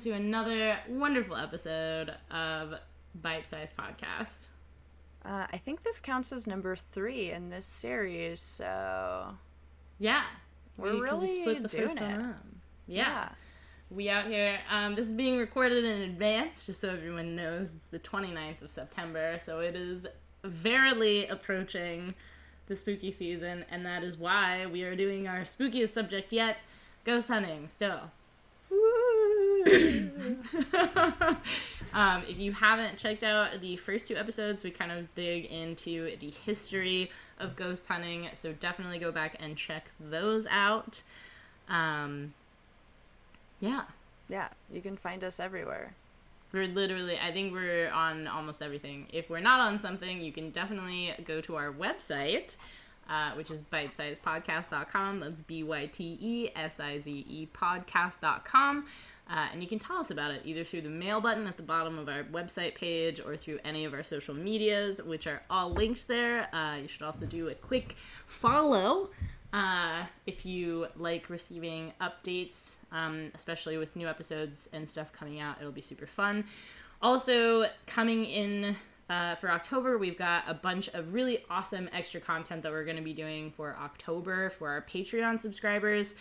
to another wonderful episode of Byte Size Podcast. Uh, I think this counts as number three in this series, so Yeah, We're we- really doing one it. up. Yeah. we out here. Um, this is being recorded in advance, just so everyone knows. It's the 29th of September, so it is verily approaching the spooky season, and that is why we are doing our spookiest subject yet, ghost hunting. Still. um, if you haven't checked out the first two episodes, we kind of dig into the history of ghost hunting. So definitely go back and check those out. Um, yeah, yeah, you can find us everywhere. we're literally, I think we're on almost everything. If we're not on something, you can definitely go to our website. Uh, which is bytesizepodcast.com. That's B Y T E S I Z E podcast.com. Uh, and you can tell us about it either through the mail button at the bottom of our website page or through any of our social medias, which are all linked there. Uh, you should also do a quick follow uh, if you like receiving updates, um, especially with new episodes and stuff coming out. It'll be super fun. Also, coming in uh, for October, we've got a bunch of really awesome extra content that we're going to be doing for October for our Patreon subscribers.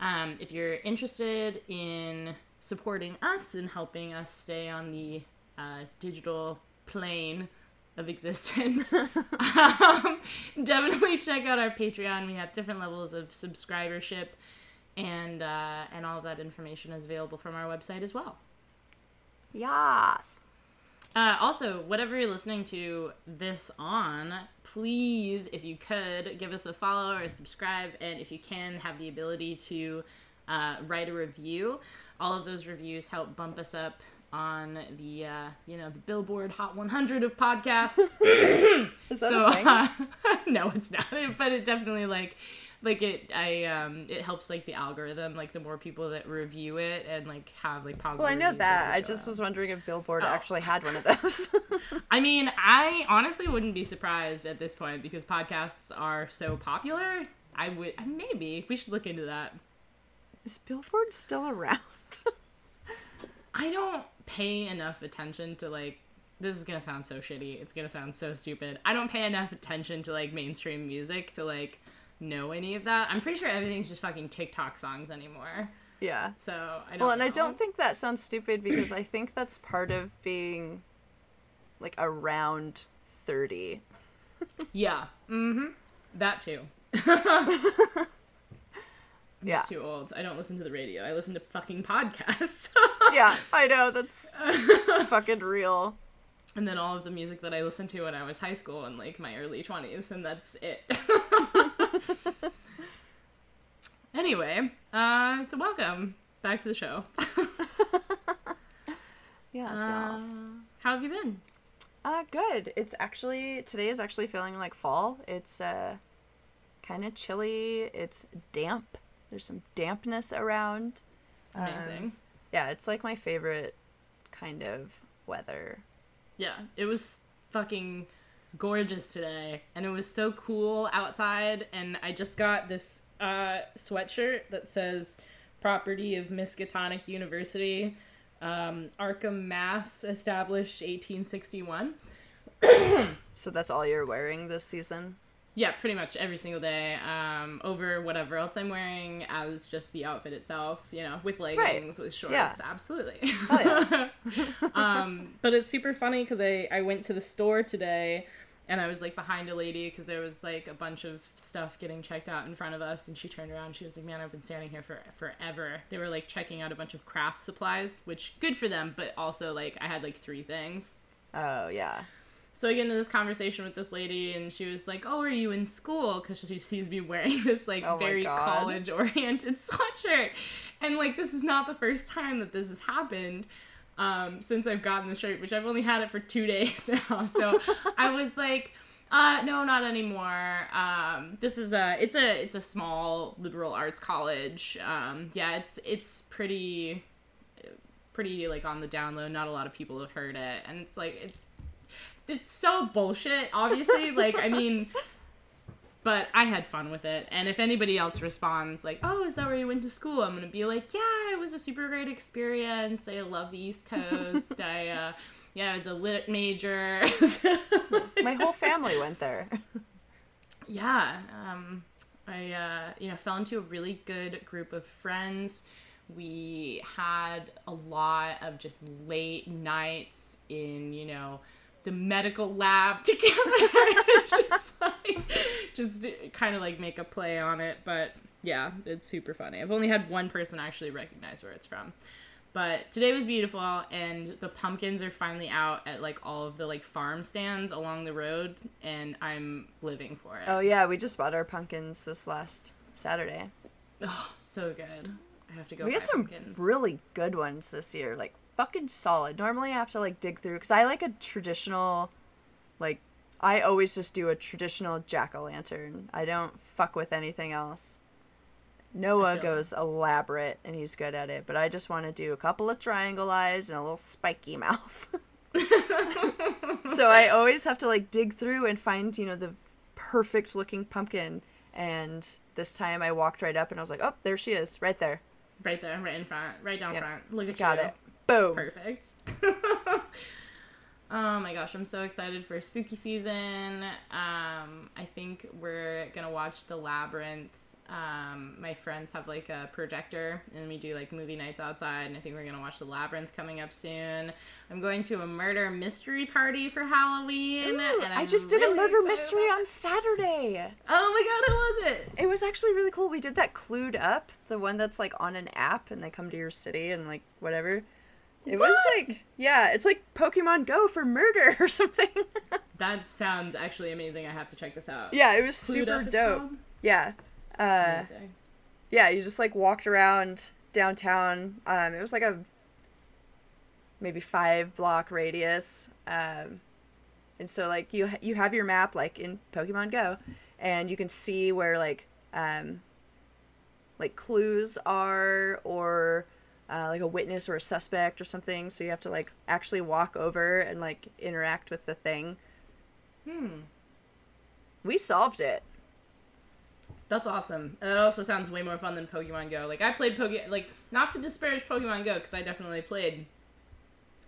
Um, if you're interested in supporting us and helping us stay on the uh, digital plane of existence, um, definitely check out our Patreon. We have different levels of subscribership, and uh, and all of that information is available from our website as well. Yes. Uh, also, whatever you're listening to this on, please, if you could, give us a follow or a subscribe, and if you can, have the ability to uh, write a review. All of those reviews help bump us up on the uh, you know the Billboard Hot 100 of podcasts. Is that so a thing? uh, no, it's not, but it definitely like like it I um it helps like the algorithm like the more people that review it and like have like positive. well, I know that. I just up. was wondering if Billboard Oh. actually had one of those. I mean, I honestly wouldn't be surprised at this point because podcasts are so popular. I would maybe we should look into that. Is Billboard still around? I don't pay enough attention to like this is gonna sound so shitty. It's gonna sound so stupid. I don't pay enough attention to like mainstream music to like know any of that. I'm pretty sure everything's just fucking TikTok songs anymore. yeah. So I don't. Well, and I don't think that sounds stupid because I think that's part of being like around 30. Yeah. Mm-hmm. That too. I'm Yeah. too old. I don't listen to the radio. I listen to fucking podcasts. Yeah, I know. That's fucking real. and then all of the music that I listened to when I was high school and like my early 20s, and that's it. anyway, uh, so welcome back to the show. Yes, Uh, yes. how have you been? Uh, good. It's actually today is actually feeling like fall. It's uh kind of chilly. It's damp. There's some dampness around. Um, Amazing. yeah, it's like my favorite kind of weather. Yeah, it was fucking gorgeous today, and it was so cool outside. And I just got this uh, sweatshirt that says "Property of Miskatonic University, um, Arkham, Mass, established 1861." So that's all you're wearing this season. Yeah, pretty much every single day. Um, over whatever else I'm wearing as just the outfit itself, you know, with leggings, with shorts, Yeah. absolutely. Oh, um, but it's super funny because I, I went to the store today and I was like behind a lady because there was like a bunch of stuff getting checked out in front of us and she turned around and she was like, man, I've been standing here for forever. They were like checking out a bunch of craft supplies, which good for them, but also like I had like three things. Oh yeah. So I get into this conversation with this lady, and she was like, "Oh, are you in school?" Because she sees me wearing this like Oh very college-oriented sweatshirt, and like this is not the first time that this has happened um, since I've gotten the shirt, which I've only had it for two days now. So I was like, uh, "No, not anymore." Um, this is a it's a it's a small liberal arts college. Um, yeah, it's it's pretty pretty like on the down low. Not a lot of people have heard it, and it's like it's it's so bullshit. Obviously, like I mean, but I had fun with it. And if anybody else responds like, "Oh, is that where you went to school?" I'm gonna be like, "Yeah, it was a super great experience. I love the East Coast. I, uh, yeah, I was a lit major. My whole family went there. yeah, um, I, uh, you know, fell into a really good group of friends. We had a lot of just late nights in, you know, the medical lab together. just like, just kind of like make a play on it. But yeah, it's super funny. I've only had one person actually recognize where it's from. But today was beautiful, and the pumpkins are finally out at like all of the like farm stands along the road, and I'm living for it. Oh yeah, we just bought our pumpkins this last Saturday. Oh, so good. I have to go. We had some pumpkins. really good ones this year, like fucking solid. Normally I have to like dig through because I like a traditional, like I always just do a traditional jack o' lantern. I don't fuck with anything else. Noah goes elaborate and he's good at it, but I just want to do a couple of triangle eyes and a little spiky mouth. so I always have to like dig through and find, you know, the perfect looking pumpkin. And this time I walked right up and I was like, oh, there she is, right there. right there, right in front, right down Yep. front. Look at Got you. it. Boom. Perfect. oh my gosh, I'm so excited for spooky season. Um, I think we're gonna watch The Labyrinth. Um, my friends have like a projector and we do like movie nights outside and I think we're gonna watch The Labyrinth coming up soon. I'm going to a murder mystery party for Halloween. Ooh, and I just did really a murder mystery on Saturday. Oh my god, how was it? It was actually really cool. We did that clued up, the one that's like on an app and they come to your city and like whatever. It was like yeah, it's like Pokemon Go for murder or something. That sounds actually amazing. I have to check this out. yeah, it was Clued super dope. called? Yeah. Uh yeah, you just like walked around downtown. Um it was like a maybe 5 block radius. Um and so like you you have your map like in Pokemon Go and you can see where like um like clues are or uh, like a witness or a suspect or something so you have to like actually walk over and like interact with the thing Hmm. we solved it That's awesome. And that also sounds way more fun than Pokemon Go. Like I played Poke like not to disparage Pokemon Go because I definitely played.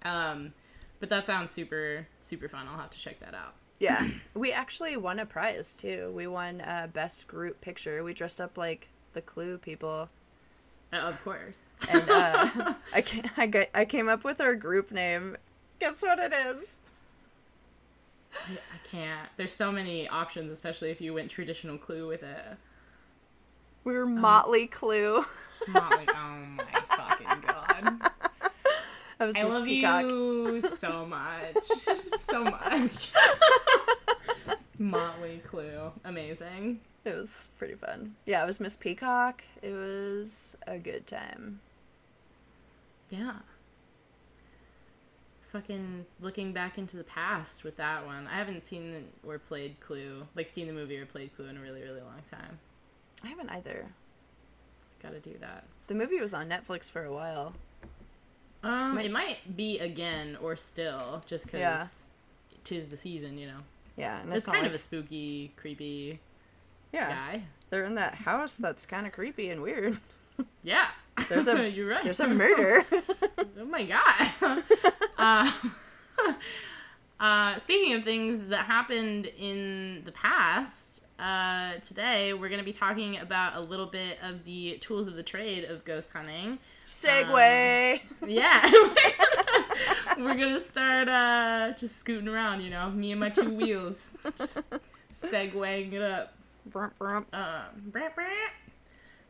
Um, but that sounds super super fun. I'll have to check that out. yeah we actually won a prize too we won uh, best group picture we dressed up like the clue people of course. and uh, I, ca- I, got, I came up with our group name guess what it is I, I can't. There's so many options, especially if you went traditional Clue with it. we were motley clue Motley, oh my fucking god. i was I love Peacock. you so much, so much. Motley Clue, amazing. It was pretty fun. Yeah, it was Miss Peacock. It was a good time. Yeah. Fucking looking back into the past with that one. I haven't seen or played Clue, like seen the movie or played Clue in a really, really long time. I haven't either. Gotta do that. The movie was on Netflix for a while. Um, Might- it might be again or still, just because Yeah. tis the season, you know. Yeah, and It's it's kind like, of a spooky, creepy yeah. guy. They're in that house that's kind of creepy and weird. Yeah. There's a- You're right. There's a murder. oh my god. uh, uh, speaking of things that happened in the past, uh, today we're going to be talking about a little bit of the tools of the trade of ghost hunting. Segway. Yeah. we're to start uh, just scooting around, you know, me and my two wheels, just segwaying it up. Brump, brump. Um, brap, brap.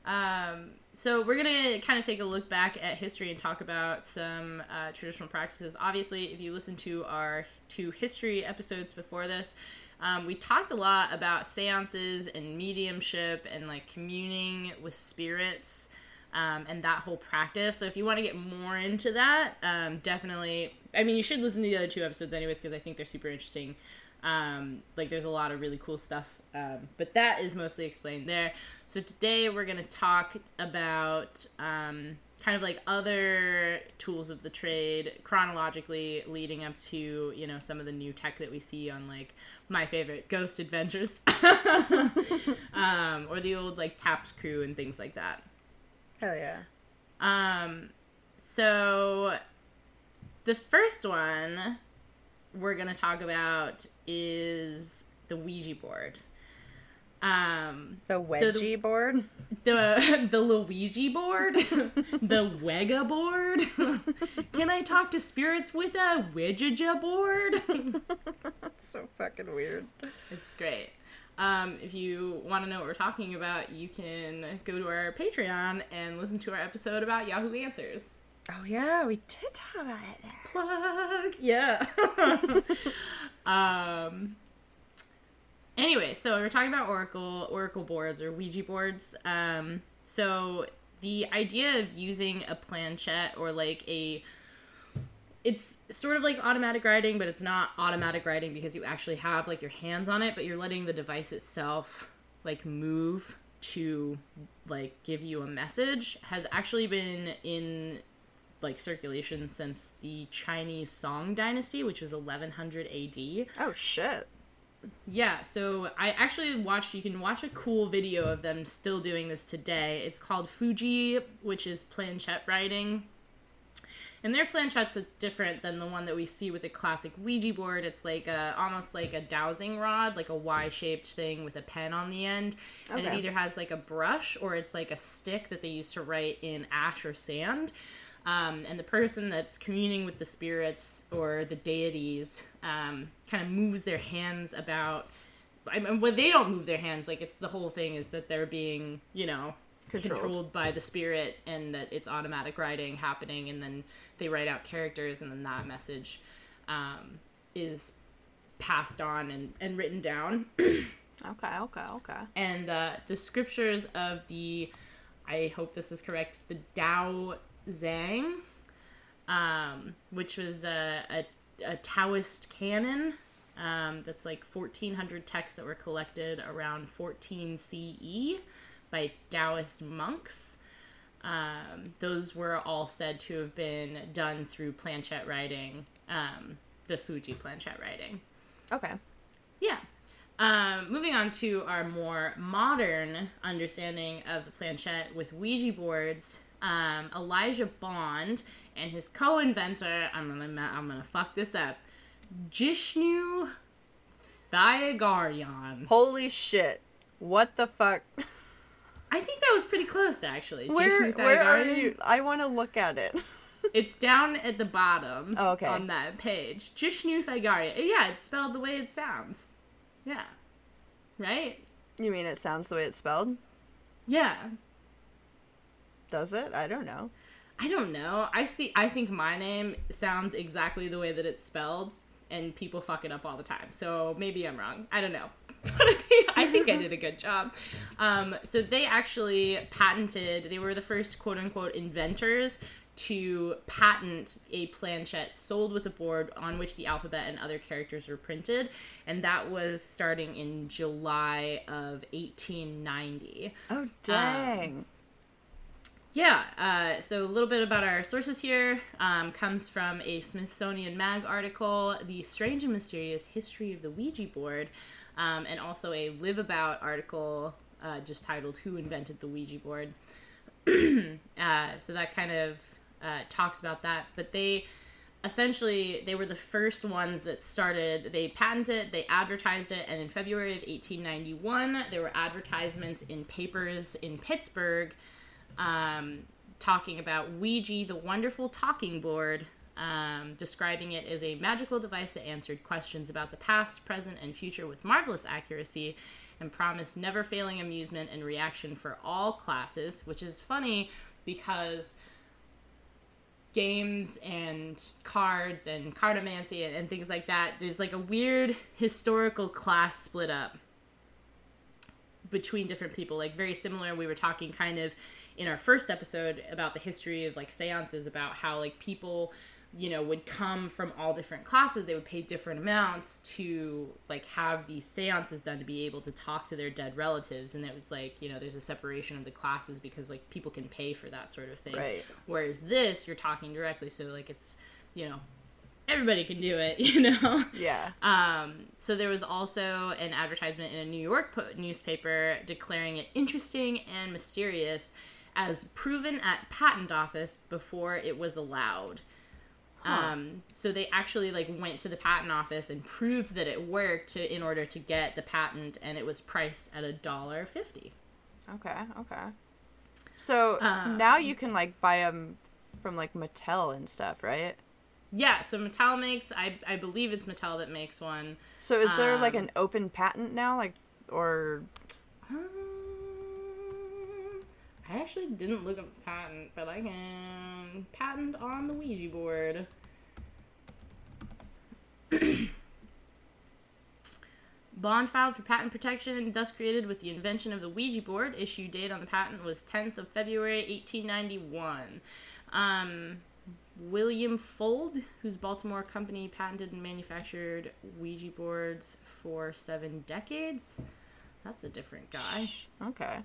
Um, so we're gonna kind of take a look back at history and talk about some uh, traditional practices. Obviously, if you listen to our two history episodes before this, um, we talked a lot about seances and mediumship and like communing with spirits um, and that whole practice. So if you want to get more into that, um, definitely. I mean, you should listen to the other two episodes anyways because I think they're super interesting. Um, like there's a lot of really cool stuff, um, but that is mostly explained there. So today we're gonna talk about um, kind of like other tools of the trade chronologically leading up to you know some of the new tech that we see on like my favorite Ghost Adventures, um, or the old like Taps crew and things like that. Hell yeah. Um, so the first one we're gonna talk about is the Ouija board. Um, The so wedgie the- board. the the Luigi board, the Wega board. Can I talk to spirits with a Ouija board? That's so fucking weird. it's great. Um, if you want to know what we're talking about, you can go to our Patreon and listen to our episode about Yahoo Answers. Oh yeah, we did talk about it. there. plug. Yeah. um. Anyway, so we're talking about Oracle, Oracle boards or Ouija boards. Um. So the idea of using a planchette or like a it's sort of like automatic writing, but it's not automatic writing because you actually have like your hands on it, but you're letting the device itself like move to like give you a message has actually been in like circulation since the Chinese Song Dynasty, which was 1100 AD. Oh shit. Yeah, so I actually watched. You can watch a cool video of them still doing this today. It's called Fuji, which is planchette writing. And their planchettes are different than the one that we see with a classic Ouija board. It's like a almost like a dowsing rod, like a Y-shaped thing with a pen on the end, and it either has like a brush or it's like a stick that they use to write in ash or sand. Um, and the person that's communing with the spirits or the deities um, kind of moves their hands about. I mean, well, they don't move their hands. Like it's the whole thing is that they're being, you know, Controlled. controlled. by the spirit, and that it's automatic writing happening, and then they write out characters, and then that message um, is passed on and, and written down Okay, okay, okay. and uh, the scriptures of the i hope this is correct the dao zhang um, which was a, a, a taoist canon um, that's like 1400 texts that were collected around 14 ce by taoist monks um, those were all said to have been done through planchette writing um, the fuji planchette writing Okay. yeah. Um, moving on to our more modern understanding of the planchette with Ouija boards, um, Elijah Bond and his co-inventor, I'm gonna I'm gonna fuck this up, Jishnu Thyagarayan. Holy shit. What the fuck? I think that was pretty close actually. Where where are you? I want to look at it. It's down at the bottom Oh, okay. on that page. Jishnu Thyagarayan. Yeah, it's spelled the way it sounds. Yeah. Right? you mean it sounds the way it's spelled? Yeah. Does it? I don't know. I don't know. I see. I think my name sounds exactly the way that it's spelled, and people fuck it up all the time. So maybe I'm wrong. I don't know. But I think, I did a good job. Um, so they actually patented. They were the first quote unquote inventors to patent a planchette sold with a board on which the alphabet and other characters were printed, and that was starting in July of 1890. Oh dang. Yeah, uh, so a little bit about our sources here um, comes from a Smithsonian Mag article, The Strange and Mysterious History of the Ouija Board, um, and also a Live About article uh, just titled Who Invented the Ouija Board. uh, so that kind of uh, talks about that. But they essentially they were the first ones that started they patented they advertised it and in february of 1891 there were advertisements in papers in pittsburgh um, talking about ouija the wonderful talking board um, describing it as a magical device that answered questions about the past present and future with marvelous accuracy and promised never failing amusement and reaction for all classes which is funny because games and cards and cardomancy and, and things like that there's like a weird historical class split up between different people like very similar. We were talking kind of in our first episode about the history of like seances about how like people you know would come from all different classes they would pay different amounts to like have these seances done to be able to talk to their dead relatives and it was like you know there's a separation of the classes because like people can pay for that sort of thing Right. whereas this you're talking directly so like it's you know everybody can do it you know Yeah. um, so there was also an advertisement in a New York po- newspaper declaring it interesting and mysterious as proven at patent office before it was allowed. Um, so they actually like went to the patent office and proved that it worked to, in order to get the patent, and it was priced at a dollar fifty. Okay. Okay. So Um, now you can like buy them from like Mattel and stuff, right? Yeah, so Mattel makes. I I believe it's Mattel that makes one. So is there like Um, an open patent now, like, or Um, I actually didn't look up the patent, but I can patent on the Ouija board. Bond filed for patent protection, thus created with the invention of the Ouija board. Issue date on the patent was 10th of February, 1891. Um, William Fuld, whose Baltimore company patented and manufactured Ouija boards for seven decades. That's a different guy. okay?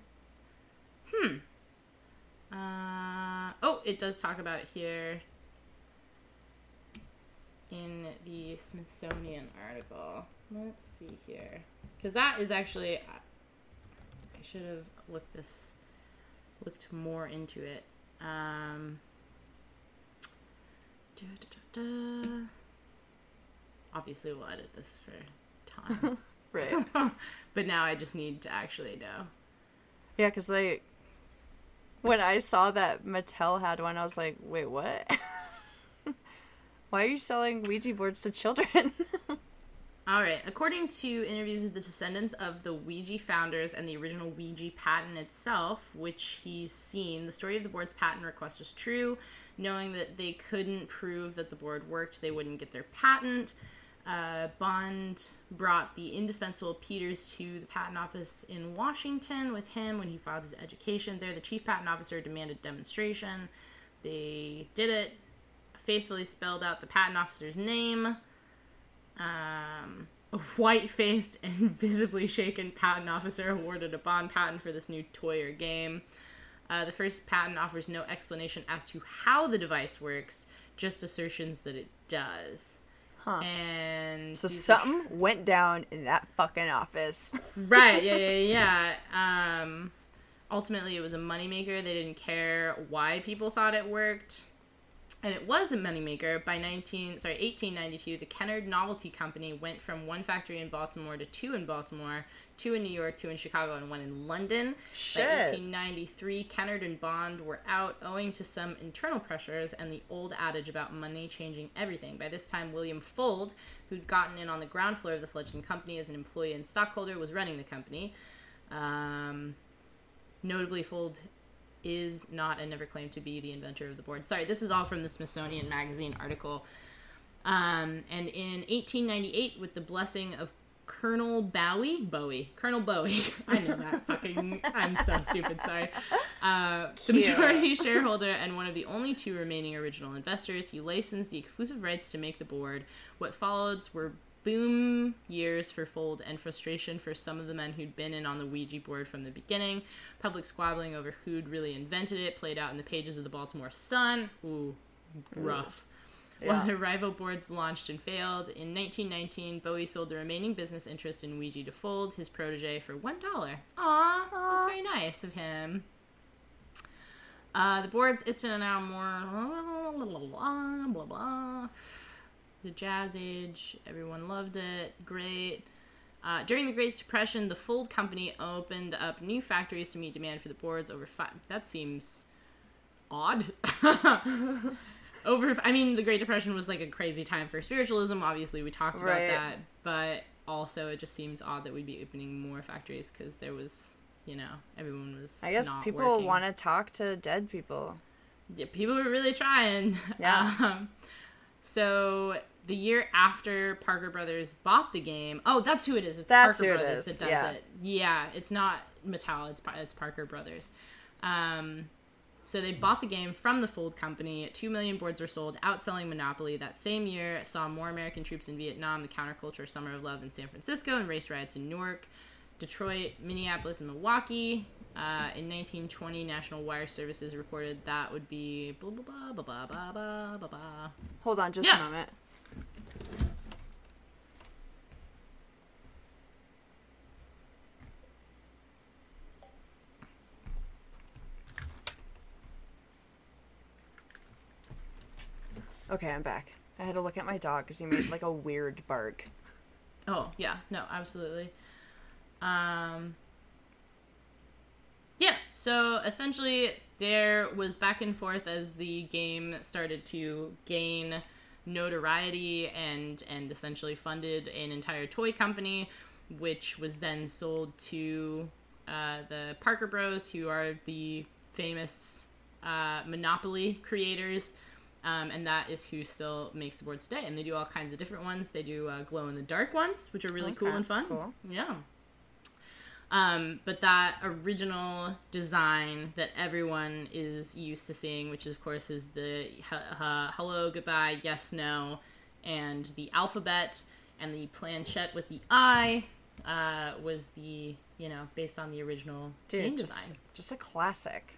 Uh, oh, it does talk about it here in the Smithsonian article. Let's see here. Because that is actually. I should have looked this. looked more into it. Um. da, da, da. Obviously, we'll edit this for time. Right. but now I just need to actually know. yeah, because like when I saw that Mattel had one, I was like, wait, what? Why are you selling Ouija boards to children? All right. According to interviews with the descendants of the Ouija founders and the original Ouija patent itself, which he's seen, the story of the board's patent request was true. Knowing that they couldn't prove that the board worked, they wouldn't get their patent. Uh, Bond brought the indispensable Peters to the patent office in Washington with him when he filed his education there. The chief patent officer demanded demonstration. They did it, faithfully spelled out the patent officer's name um, a white faced and visibly shaken patent officer awarded a bond patent for this new toy or game. Uh, the first patent offers no explanation as to how the device works, just assertions that it does. Huh. And so something went down in that fucking office. right yeah yeah yeah um ultimately it was a moneymaker they didn't care why people thought it worked and it was a moneymaker. By 19 sorry 1892 the kennard novelty company went from one factory in baltimore to two in baltimore two in new york two in chicago and one in london. Shit. by 1893 kennard and bond were out owing to some internal pressures and the old adage about money changing everything. By this time william fuld who'd gotten in on the ground floor of the fledgling company as an employee and stockholder was running the company. Um, notably fold is not and never claimed to be the inventor of the board. Sorry, this is all from the Smithsonian Magazine article. Um, and in 1898, with the blessing of Colonel Bowie, Bowie, Colonel Bowie, I know that fucking, I'm so stupid, sorry. Uh, the majority shareholder and one of the only two remaining original investors, he licensed the exclusive rights to make the board. What followed were boom years for Fuld and frustration for some of the men who'd been in on the Ouija board from the beginning. Public squabbling over who'd really invented it played out in the pages of the Baltimore Sun. Ooh, rough. While Yeah. their rival boards launched and failed, in 1919, Bowie sold the remaining business interest in Ouija to Fuld, his protege, for $1. Aw, that's very nice of him. Uh, the boards it's now more blah, blah, blah, blah, blah. The Jazz Age, everyone loved it. Great. Uh, during the Great Depression, the Fuld Company opened up new factories to meet demand for the boards. Over five, that seems odd. Over, I mean, the Great Depression was like a crazy time for spiritualism. Obviously, we talked about Right. that, but also it just seems odd that we'd be opening more factories because there was, you know, everyone was. I guess people want to talk to dead people. Yeah, people were really trying. Yeah. Um, so the year after Parker Brothers bought the game, oh, that's who it is. It's That's Parker Brothers that does yeah. it. Yeah, it's not Mattel. It's it's Parker Brothers. Um, so they bought the game from the Fuld Company. Two million boards were sold, outselling Monopoly. That same year saw more American troops in Vietnam, the counterculture Summer of Love in San Francisco, and race riots in Newark, Detroit, Minneapolis, and Milwaukee. Uh, in 1920, National Wire Services reported that would be blah blah blah blah blah blah blah blah blah. Hold on just Yeah. a moment. Okay, I'm back. I had to look at my dog because he made like a weird bark. Oh yeah, no, absolutely. Um, yeah, so essentially there was back and forth as the game started to gain notoriety and and essentially funded an entire toy company, which was then sold to uh, the Parker Bros, who are the famous uh, Monopoly creators. Um, and that is who still makes the boards today. And they do all kinds of different ones. They do uh, glow in the dark ones, which are really cool and fun. cool. Yeah. Um, but that original design that everyone is used to seeing, which of course is the uh, hello, goodbye, yes, no, and the alphabet and the planchette with the eye, uh, was the you know based on the original game just, design. just a classic.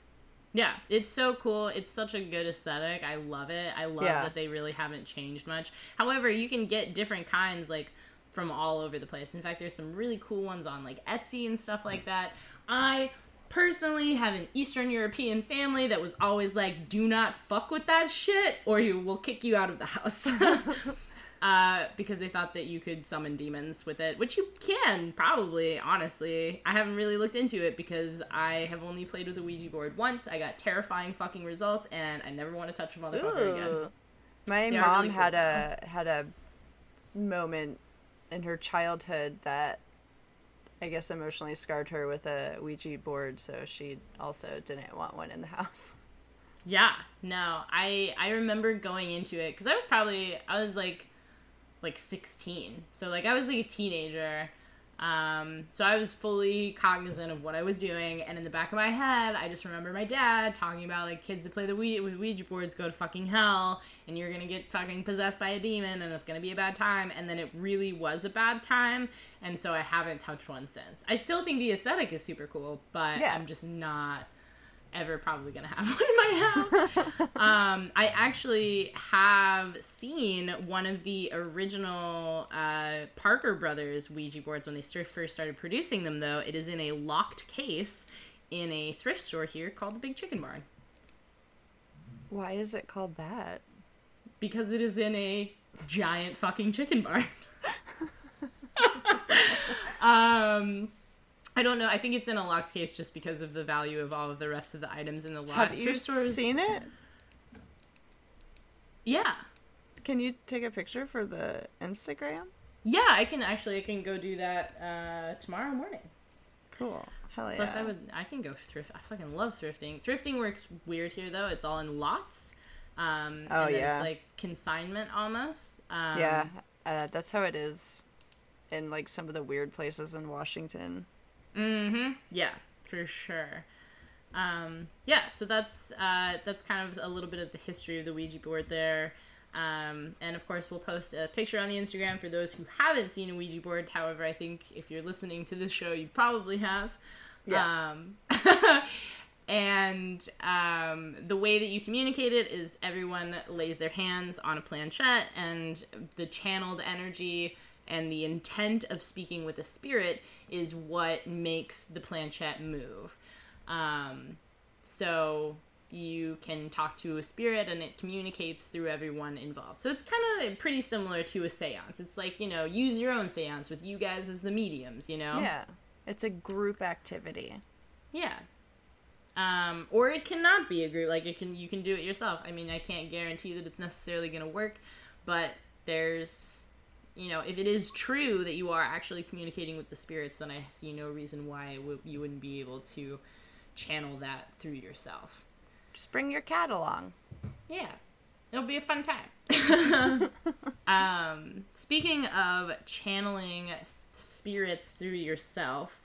Yeah, it's so cool. It's such a good aesthetic. I love it. I love Yeah. that they really haven't changed much. However, you can get different kinds like from all over the place. In fact, there's some really cool ones on like Etsy and stuff like that. I personally have an Eastern European family that was always like, "Do not fuck with that shit, or you will kick you out of the house." uh, because they thought that you could summon demons with it, which you can probably. Honestly, I haven't really looked into it because I have only played with a Ouija board once. I got terrifying fucking results, and I never want to touch a motherfucker again. My They mom really had cool. a had a moment in her childhood that I guess emotionally scarred her with a Ouija board, so she also didn't want one in the house. Yeah, no, I I remember going into it because I was probably I was like like 16, so like I was like a teenager. Um, so I was fully cognizant of what I was doing, and in the back of my head, I just remember my dad talking about like kids that play the Ouija with Ouija boards go to fucking hell, and you're gonna get fucking possessed by a demon, and it's gonna be a bad time. And then it really was a bad time, and so I haven't touched one since. I still think the aesthetic is super cool, but Yeah. I'm just not ever probably gonna have one in my house. um, I actually have seen one of the original uh, Parker Brothers Ouija boards when they first started producing them. Though it is in a locked case in a thrift store here called the Big Chicken Barn Why is it called that? because it is in a giant fucking chicken barn. um. I don't know. I think it's in a locked case just because of the value of all of the rest of the items in the lot. Have you stores- seen it? Yeah. Can you take a picture for the Instagram? Yeah, I can actually. I can go do that uh, tomorrow morning. Cool. Hell yeah. Plus, I would. I can go thrift. I fucking love thrifting. Thrifting works weird here though. It's all in lots. Um, Oh, and yeah. It's like consignment almost. Um, yeah, uh, that's how it is in like some of the weird places in Washington. Mm-hmm. Yeah, for sure. Um, yeah, so that's uh, that's kind of a little bit of the history of the Ouija board there. Um, and of course, we'll post a picture on the Instagram for those who haven't seen a Ouija board. However, I think if you're listening to this show, you probably have. Yeah. Um, and um, the way that you communicate it is everyone lays their hands on a planchette, and the channeled energy and the intent of speaking with a spirit is what makes the planchette move. Um, so you can talk to a spirit and it communicates through everyone involved. So it's kind of pretty similar to a seance. It's like, you know, use your own seance with you guys as the mediums, you know? Yeah, it's a group activity. Yeah. Um, or it cannot be a group. Like it can, you can do it yourself. I mean, I can't guarantee that it's necessarily going to work, but there's, you know, if it is true that you are actually communicating with the spirits, then I see no reason why would- you wouldn't be able to channel that through yourself. Just bring your cat along. Yeah, it'll be a fun time. um, speaking of channeling spirits through yourself,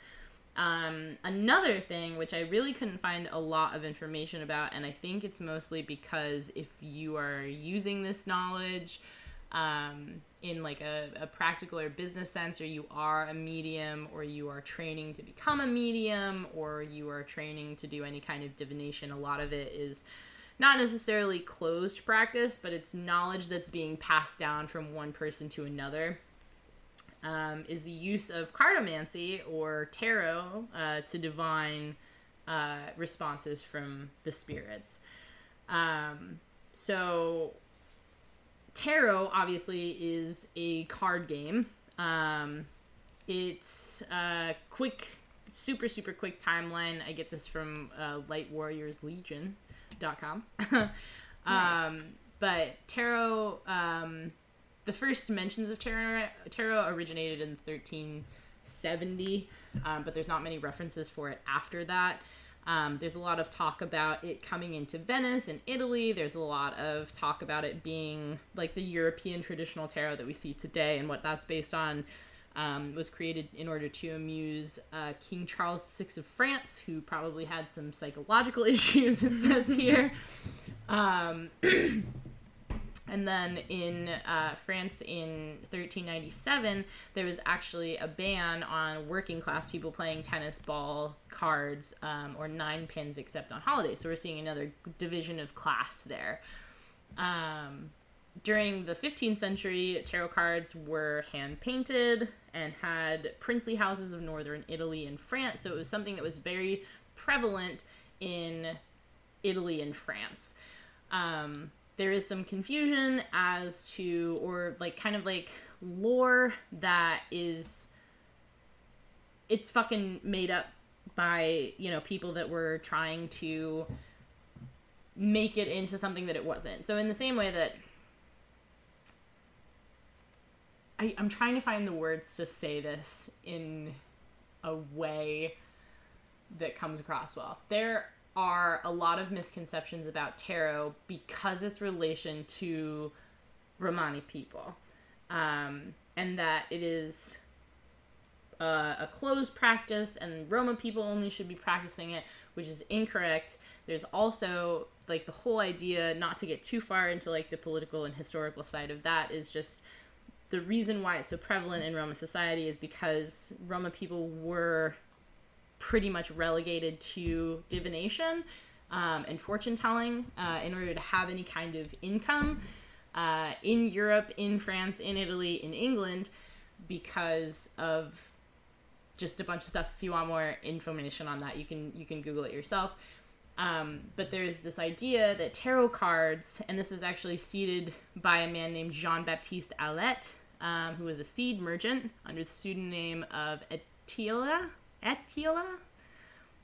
Um, another thing, which I really couldn't find a lot of information about, and I think it's mostly because if you are using this knowledge um, in like a, a practical or business sense, or you are a medium, or you are training to become a medium, or you are training to do any kind of divination, a lot of it is not necessarily closed practice, but it's knowledge that's being passed down from one person to another um, is the use of cardomancy or tarot uh, to divine uh, responses from the spirits. Um, so, tarot obviously is a card game. Um, it's a quick, super, super quick timeline. I get this from uh, lightwarriorslegion.com. nice. um, but tarot um, the first mentions of tarot, tarot originated in 1370, um, but there's not many references for it after that. Um, there's a lot of talk about it coming into Venice and Italy. There's a lot of talk about it being like the European traditional tarot that we see today, and what that's based on um, was created in order to amuse uh, King Charles VI of France, who probably had some psychological issues, it says here. Um, And then in uh, France in 1397, there was actually a ban on working class people playing tennis ball cards um, or nine pins except on holidays. So we're seeing another division of class there. Um, during the 15th century, tarot cards were hand painted and had princely houses of northern Italy and France. So it was something that was very prevalent in Italy and France. Um, there is some confusion as to or like kind of like lore that is it's fucking made up by you know people that were trying to make it into something that it wasn't. So in the same way that I, i'm trying to find the words to say this in a way that comes across well. There are a lot of misconceptions about tarot because its relation to Romani people. Um, and that it is uh, a closed practice and Roma people only should be practicing it, which is incorrect. There's also like the whole idea, not to get too far into like the political and historical side of that, is just the reason why it's so prevalent in Roma society is because Roma people were pretty much relegated to divination um, and fortune telling uh, in order to have any kind of income uh, in Europe, in France, in Italy, in England, because of just a bunch of stuff. If you want more information on that, you can you can Google it yourself. Um, but there's this idea that tarot cards, and this is actually seeded by a man named Jean Baptiste Alliette, um, who was a seed merchant under the pseudonym of Attila Attila,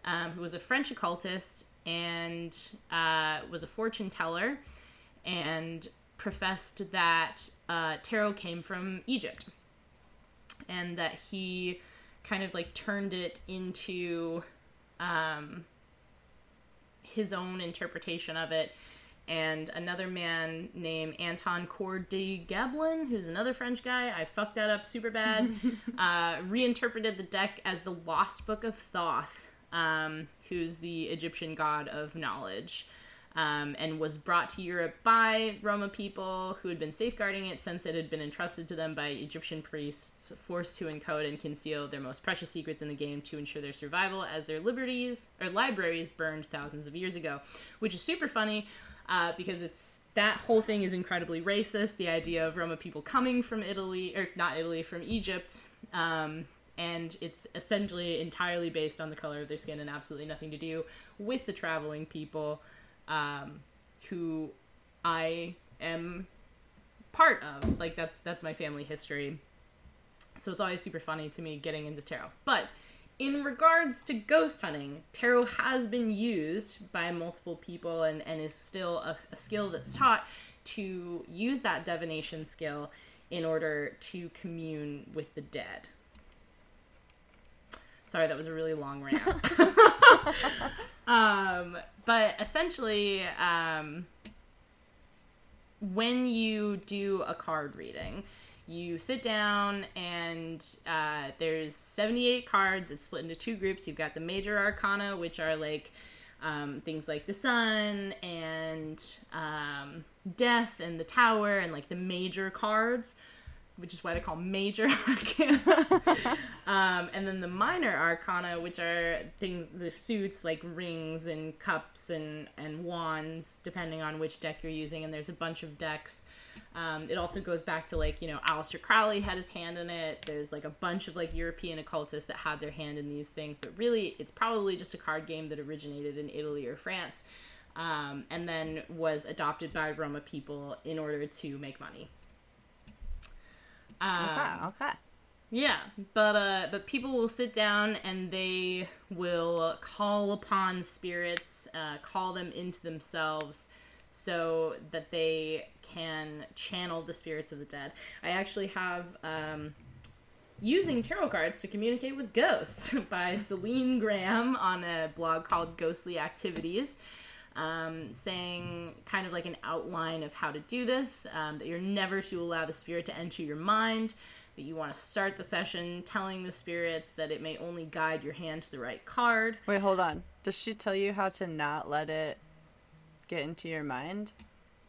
um, who was a French occultist and uh, was a fortune teller and professed that uh, tarot came from Egypt. And that he kind of like turned it into um, his own interpretation of it and another man named Anton Coeur de Gablin, who's another French guy. I fucked that up super bad. uh, reinterpreted the deck as the Lost Book of Thoth, um, who's the Egyptian god of knowledge. Um, and was brought to Europe by Roma people who had been safeguarding it since it had been entrusted to them by Egyptian priests, forced to encode and conceal their most precious secrets in the game to ensure their survival as their liberties or libraries burned thousands of years ago, which is super funny uh, because it's that whole thing is incredibly racist. The idea of Roma people coming from Italy, or not Italy, from Egypt, um, and it's essentially entirely based on the color of their skin and absolutely nothing to do with the traveling people um, who I am part of. Like that's that's my family history. So it's always super funny to me getting into tarot. But in regards to ghost hunting, tarot has been used by multiple people and, and is still a, a skill that's taught to use that divination skill in order to commune with the dead. Sorry, that was a really long rant. um, but essentially, um, when you do a card reading, you sit down and uh, there's 78 cards. It's split into two groups. You've got the major arcana, which are like um, things like the sun and um, death and the tower and like the major cards which is why they're called major arcana. um, and then the minor arcana, which are things, the suits like rings and cups and, and wands, depending on which deck you're using. And there's a bunch of decks. Um, it also goes back to like, you know, Aleister Crowley had his hand in it. There's like a bunch of like European occultists that had their hand in these things. But really, it's probably just a card game that originated in Italy or France. Um, and then was adopted by Roma people in order to make money. Um, okay. Okay. Yeah, but uh, but people will sit down and they will call upon spirits, uh, call them into themselves, so that they can channel the spirits of the dead. I actually have um, using tarot cards to communicate with ghosts by Celine Graham on a blog called Ghostly Activities. Um, saying kind of like an outline of how to do this, um, that you're never to allow the spirit to enter your mind, that you want to start the session telling the spirits that it may only guide your hand to the right card. Wait, hold on. Does she tell you how to not let it get into your mind?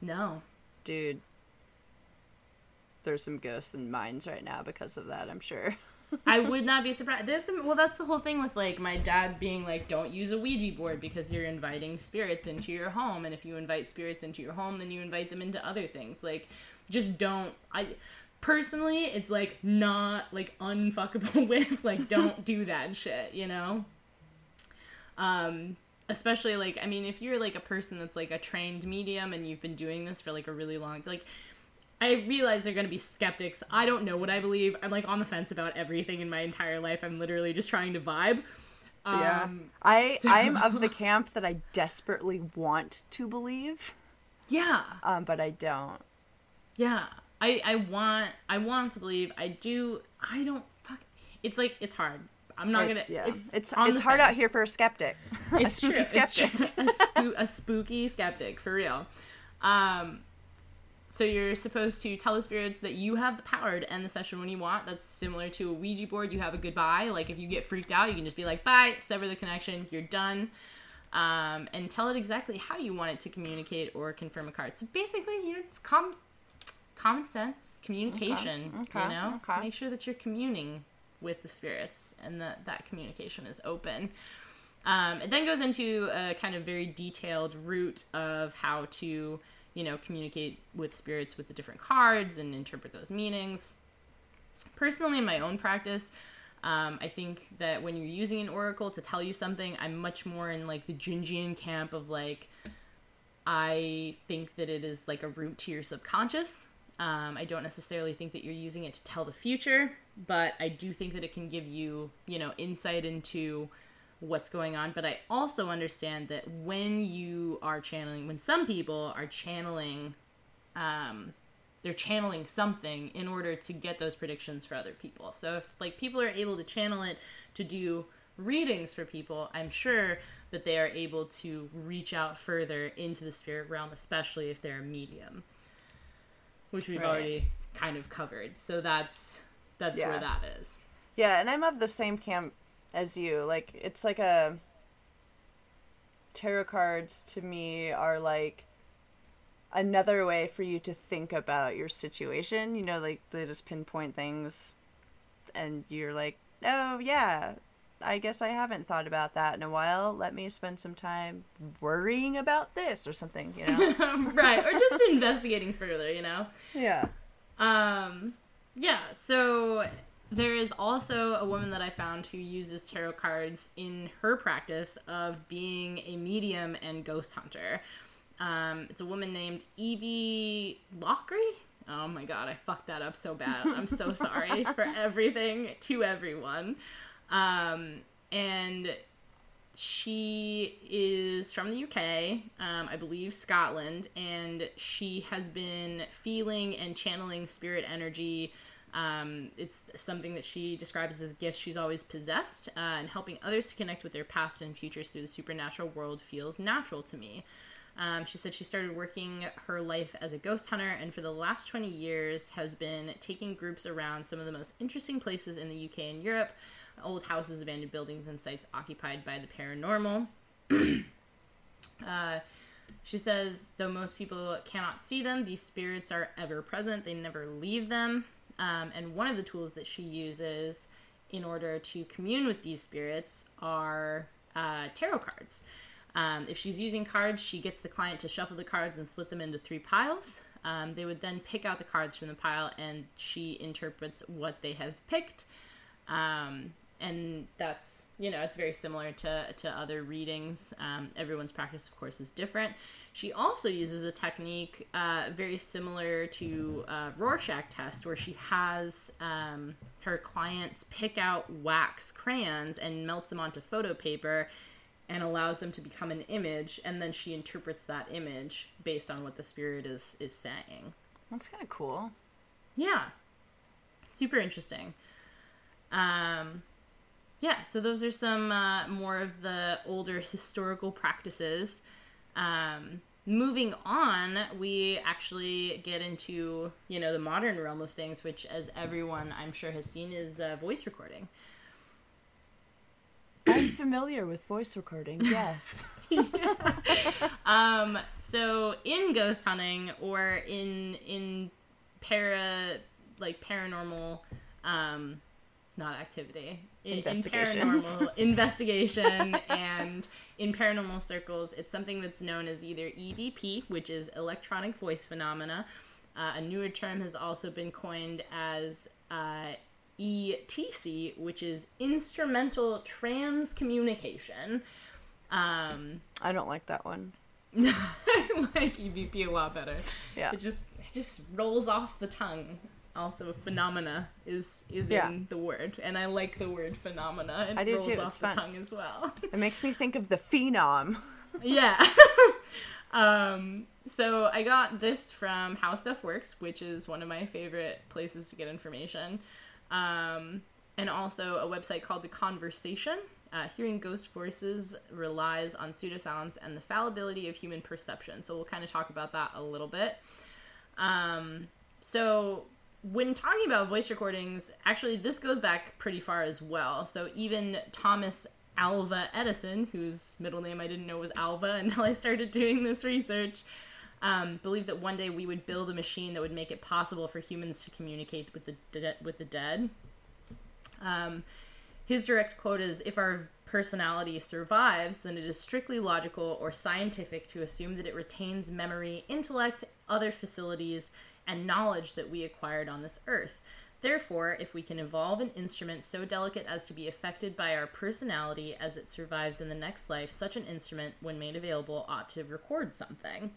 No. Dude, there's some ghosts in minds right now because of that, I'm sure. I would not be surprised. There's some. Well, that's the whole thing with like my dad being like, "Don't use a Ouija board because you're inviting spirits into your home, and if you invite spirits into your home, then you invite them into other things. Like, just don't." I personally, it's like not like unfuckable with. Like, don't do that shit. You know. Um, especially like I mean, if you're like a person that's like a trained medium and you've been doing this for like a really long, like I realize they're going to be skeptics. I don't know what I believe. I'm like on the fence about everything in my entire life. I'm literally just trying to vibe. Um, yeah. I so... I'm of the camp that I desperately want to believe. Yeah. Um, but I don't. Yeah. I I want I want to believe. I do. I don't. Fuck. It's like it's hard. I'm not it's, gonna. Yeah. It's it's, it's hard fence. out here for a skeptic. It's a spooky true. skeptic. A, spo- a spooky skeptic for real. Um, so you're supposed to tell the spirits that you have the power to end the session when you want. That's similar to a Ouija board. You have a goodbye. Like if you get freaked out, you can just be like, bye, sever the connection, you're done. Um, and tell it exactly how you want it to communicate or confirm a card. So basically, you know, it's com- common sense, communication. Okay. Okay. You know, okay. make sure that you're communing with the spirits and that that communication is open. Um, it then goes into a kind of very detailed route of how to you know, communicate with spirits with the different cards and interpret those meanings. Personally, in my own practice, um, I think that when you're using an oracle to tell you something, I'm much more in like the Jungian camp of like, I think that it is like a route to your subconscious. Um, I don't necessarily think that you're using it to tell the future, but I do think that it can give you, you know, insight into what's going on. But i also understand that when you are channeling when some people are channeling um they're channeling something in order to get those predictions for other people. So if like people are able to channel it to do readings for people i'm sure that they are able to reach out further into the spirit realm especially if they're a medium which we've right. already kind of covered. So that's that's yeah. where that is yeah and i'm of the same camp as you. Like it's like a tarot cards to me are like another way for you to think about your situation. You know, like they just pinpoint things and you're like, "Oh, yeah. I guess I haven't thought about that in a while. Let me spend some time worrying about this or something, you know." right, or just investigating further, you know. Yeah. Um yeah, so there is also a woman that I found who uses tarot cards in her practice of being a medium and ghost hunter. Um, it's a woman named Evie Lockery. Oh my god, I fucked that up so bad. I'm so sorry for everything to everyone. Um, and she is from the UK, um, I believe Scotland, and she has been feeling and channeling spirit energy um, it's something that she describes as a gift she's always possessed, uh, and helping others to connect with their past and futures through the supernatural world feels natural to me. Um, she said she started working her life as a ghost hunter and for the last 20 years has been taking groups around some of the most interesting places in the UK and Europe old houses, abandoned buildings, and sites occupied by the paranormal. uh, she says, though most people cannot see them, these spirits are ever present, they never leave them. Um, and one of the tools that she uses in order to commune with these spirits are uh, tarot cards. Um, if she's using cards, she gets the client to shuffle the cards and split them into three piles. Um, they would then pick out the cards from the pile and she interprets what they have picked. Um, and that's you know it's very similar to to other readings. Um, everyone's practice of course is different. She also uses a technique uh, very similar to uh, rorschach test where she has um, her clients pick out wax crayons and melts them onto photo paper and allows them to become an image and then she interprets that image based on what the spirit is is saying. That's kind of cool. Yeah. Super interesting. Um yeah, so those are some uh, more of the older historical practices. Um, moving on, we actually get into you know the modern realm of things, which, as everyone I'm sure has seen, is uh, voice recording. I'm familiar with voice recording. Yes. yeah. Um. So in ghost hunting or in in para like paranormal um not activity. In, in paranormal investigation and in paranormal circles it's something that's known as either evp which is electronic voice phenomena. Uh, a newer term has also been coined as uh, ITC which is instrumental transcommunication. Um, i don't like that one. I like evp a lot better. Yeah. It just it just rolls off the tongue also phenomena is is yeah. in the word. And i like the word phenomena. It I do rolls too. off it's the fun. tongue as well. It makes me think of the phenom. Yeah. Um so i got this from how stuff works which is one of my favorite places to get information. Um and also a website called the conversation. Uh, hearing ghost voices relies on pseudosounds and the fallibility of human perception. So we'll kind of talk about that a little bit. Um so when talking about voice recordings, actually, this goes back pretty far as well. So even Thomas Alva Edison, whose middle name I didn't know was Alva until I started doing this research, um, believed that one day we would build a machine that would make it possible for humans to communicate with the de- with the dead. Um, his direct quote is, "If our personality survives, then it is strictly logical or scientific to assume that it retains memory, intellect, other facilities." And knowledge that we acquired on this earth. Therefore, if we can evolve an instrument so delicate as to be affected by our personality as it survives in the next life, such an instrument, when made available, ought to record something.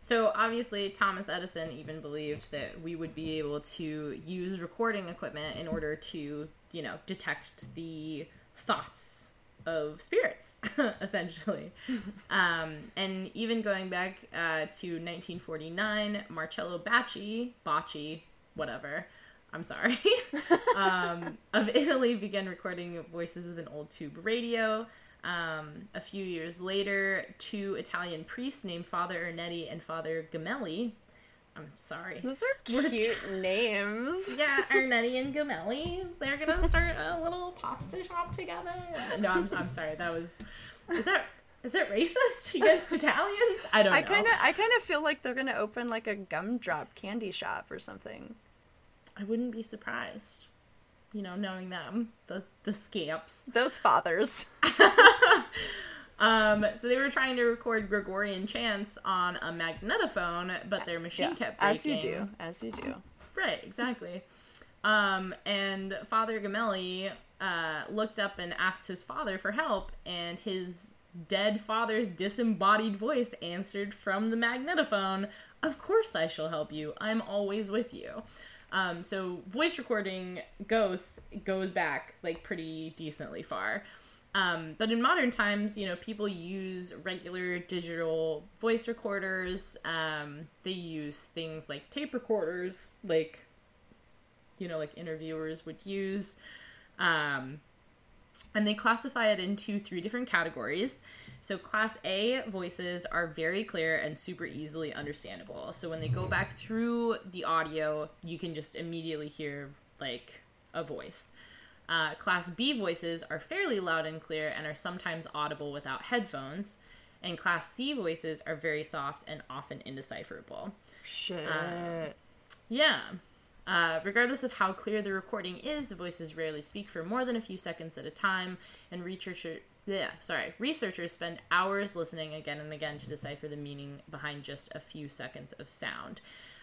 So, obviously, Thomas Edison even believed that we would be able to use recording equipment in order to, you know, detect the thoughts of spirits, essentially. um, and even going back uh, to 1949, Marcello Bacci, Bacci, whatever, I'm sorry, um, of Italy began recording voices with an old tube radio. Um, a few years later, two Italian priests named Father Ernetti and Father Gemelli I'm sorry. Those are cute names. Yeah, Ernetti and Gemelli. They're gonna start a little pasta shop together. No, I'm, I'm sorry. That was. Is that is it racist against Italians? I don't. I kind of I kind of feel like they're gonna open like a gumdrop candy shop or something. I wouldn't be surprised. You know, knowing them, the the scamps. Those fathers. Um, so they were trying to record Gregorian chants on a magnetophone, but their machine yeah, kept breaking. As you do, as you do. Right, exactly. Um, and Father Gemelli uh, looked up and asked his father for help, and his dead father's disembodied voice answered from the magnetophone, Of course I shall help you. I'm always with you. Um, so voice recording ghosts goes back like pretty decently far. Um, but in modern times, you know, people use regular digital voice recorders. Um, they use things like tape recorders, like, you know, like interviewers would use. Um, and they classify it into three different categories. So, class A voices are very clear and super easily understandable. So, when they go back through the audio, you can just immediately hear like a voice. Uh, class B voices are fairly loud and clear and are sometimes audible without headphones. And Class C voices are very soft and often indecipherable. Shit. Yeah. Uh, regardless of how clear the recording is, the voices rarely speak for more than a few seconds at a time, and researcher, yeah, sorry, researchers spend hours listening again and again to decipher the meaning behind just a few seconds of sound.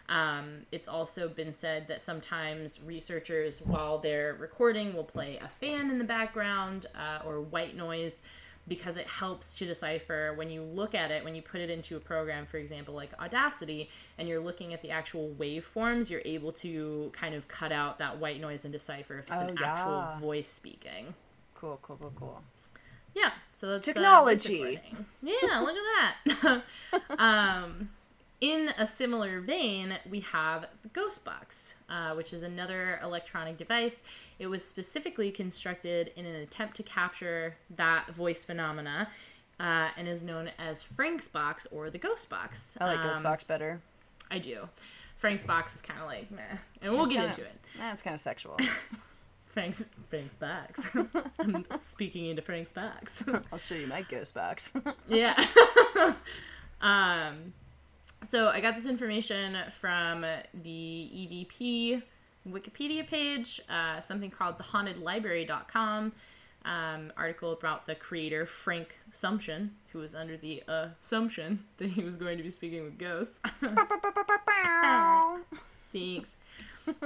Um, it's also been said that sometimes researchers, while they're recording, will play a fan in the background uh, or white noise because it helps to decipher when you look at it, when you put it into a program, for example, like Audacity, and you're looking at the actual waveforms, you're able to kind of cut out that white noise and decipher if it's Oh, an yeah. actual voice speaking. cool, cool, cool, cool. Yeah, so that's uh, Technology. recording. yeah, look at that. um, in a similar vein, we have the Ghostbox, uh, which is another electronic device. It was specifically constructed in an attempt to capture that voice phenomena. Uh, and is known as Frank's box or the Ghost box. I like Um, Ghostbox better. I do. Frank's box is kind of like meh, and we'll It's get kinda- into it. That's kind of sexual. Frank's Frank's box. I'm speaking into Frank's box. I'll show you my Ghostbox. yeah. um, so I got this information from the EVP Wikipedia page, uh, something called thehauntedlibrary.com. Um, article about the creator Frank Sumption, who was under the assumption that he was going to be speaking with ghosts. Thanks.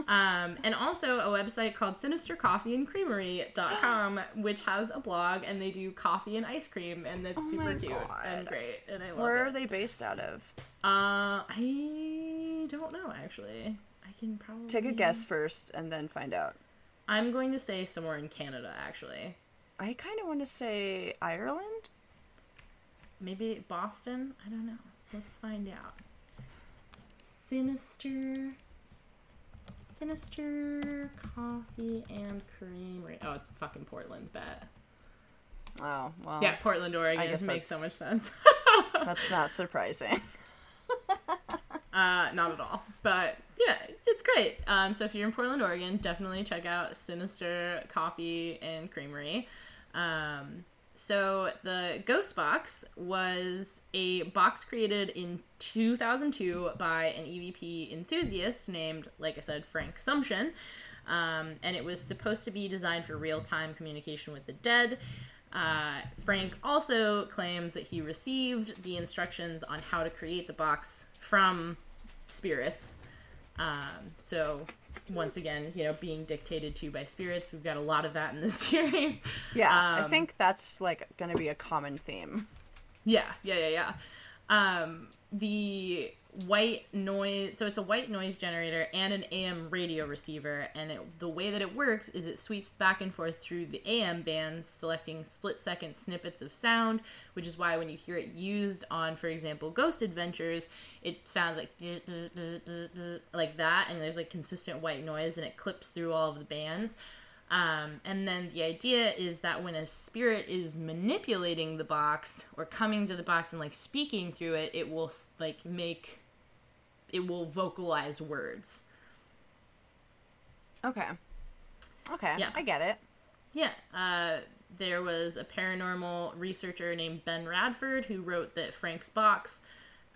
Um, and also a website called sinistercoffeeandcreamery.com, which has a blog and they do coffee and ice cream, and that's Oh super cute God. and great, and I love Where it. are they based out of? Uh, I don't know actually. I can probably Take a guess first and then find out. I'm going to say somewhere in Canada actually. I kind of want to say Ireland. Maybe Boston. I don't know. Let's find out. Sinister. Sinister Coffee and Creamery. Oh, it's fucking Portland, bet. Oh, well. Yeah, Portland, Oregon. guess makes so much sense. That's not surprising. uh, not at all. But yeah, it's great. Um, so if you're in Portland, Oregon, definitely check out Sinister Coffee and Creamery. Um, so the Ghost Box was a box created in 2002 by an EVP enthusiast named, like I said, Frank Sumption. Um, and it was supposed to be designed for real time communication with the dead. Uh, Frank also claims that he received the instructions on how to create the box from spirits. Um, so, once again, you know, being dictated to by spirits, we've got a lot of that in this series. Yeah, I Um, think that's like going to be a common theme. Yeah, yeah, yeah, yeah. Um, the white noise, so it's a white noise generator and an AM radio receiver, and it, the way that it works is it sweeps back and forth through the AM bands, selecting split second snippets of sound, which is why when you hear it used on, for example, Ghost Adventures, it sounds like bzz, bzz, bzz, like that, and there's like consistent white noise, and it clips through all of the bands. Um, and then the idea is that when a spirit is manipulating the box or coming to the box and like speaking through it, it will like make it will vocalize words. Okay. Okay, Yeah. I get it. Yeah. Uh, there was a paranormal researcher named Ben Radford who wrote that Frank's box,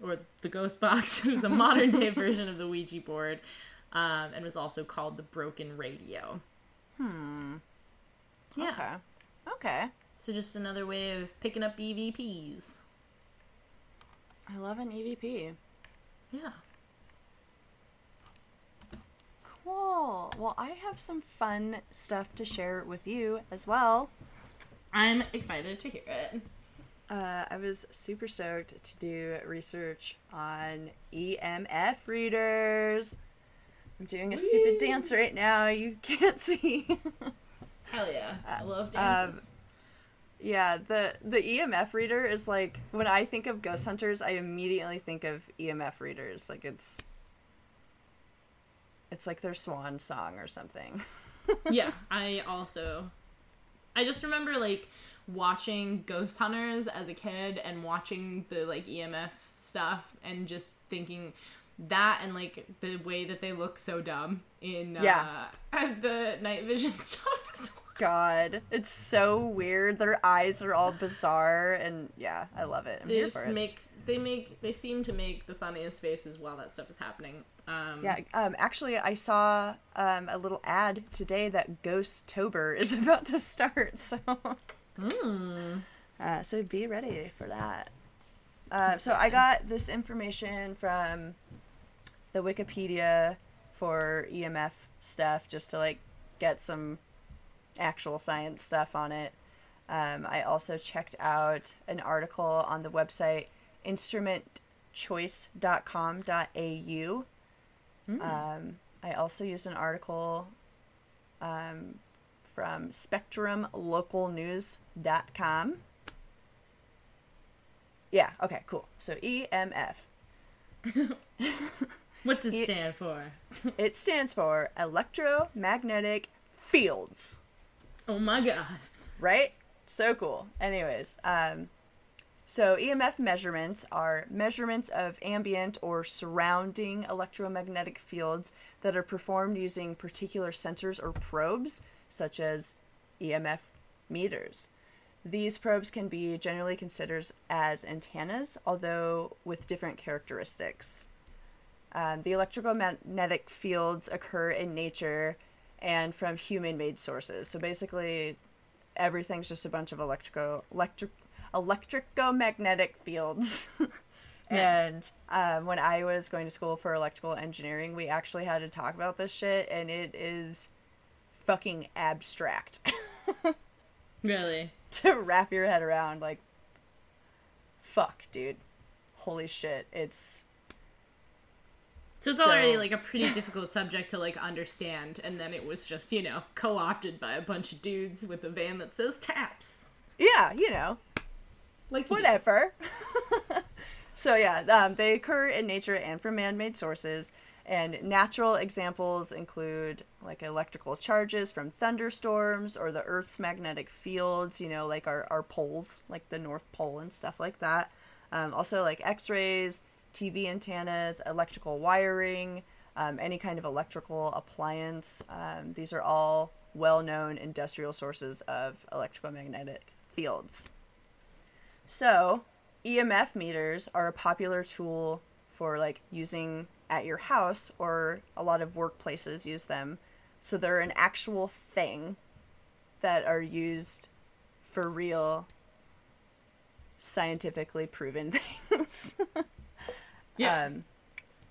or the ghost box, was a modern day version of the Ouija board, um, and was also called the broken radio. Hmm. Yeah. Okay. Okay. So just another way of picking up EVPs. I love an EVP. Yeah. Cool. Well, I have some fun stuff to share with you as well. I'm excited to hear it. Uh, I was super stoked to do research on EMF readers. I'm doing a stupid dance right now. You can't see. Hell yeah. I love Um, dances. yeah, the the EMF reader is like when I think of ghost hunters, I immediately think of EMF readers. Like it's it's like their swan song or something. yeah, I also I just remember like watching Ghost Hunters as a kid and watching the like EMF stuff and just thinking that and like the way that they look so dumb in Yeah. uh, the night vision stuff. God, it's so weird. Their eyes are all bizarre, and yeah, I love it. I'm they just it. make they make they seem to make the funniest faces while that stuff is happening. Um, Yeah, um, actually, I saw um, a little ad today that Ghost Tober is about to start. So, Mm. uh, so be ready for that. Uh, so I got this information from the Wikipedia for EMF stuff, just to like get some actual science stuff on it. Um, I also checked out an article on the website instrumentchoice.com.au. Um, I also used an article um, from spectrumlocalnews.com. Yeah, okay, cool. So EMF. What's it It- stand for? It stands for electromagnetic fields, Oh my god. right? So cool. Anyways, um, so EMF measurements are measurements of ambient or surrounding electromagnetic fields that are performed using particular sensors or probes, such as EMF meters. These probes can be generally considered as antennas, although with different characteristics. Um, the electromagnetic fields occur in nature and from human-made sources. So basically, everything's just a bunch of electrico electric electromagnetic fields. and um, when I was going to school for electrical engineering, we actually had to talk about this shit, and it is fucking abstract Really? to wrap your head around. Like, fuck, dude. Holy shit. It's So it's So- already like a pretty difficult subject to like understand, and then it was just you know co-opted by a bunch of dudes with a van that says taps. yeah, you know, Like whatever. so yeah, um, they occur in nature and from man-made sources. And natural examples include like electrical charges from thunderstorms or the Earth's magnetic fields, you know, like our, our poles, like the North Pole and stuff like that. Um, also, like x rays, TV antennas, electrical wiring, um, any kind of electrical appliance. Um, these are all well known industrial sources of electromagnetic fields. So, EMF meters are a popular tool for like using at your house or a lot of workplaces use them. So they're an actual thing that are used for real scientifically proven things. Yeah. Um,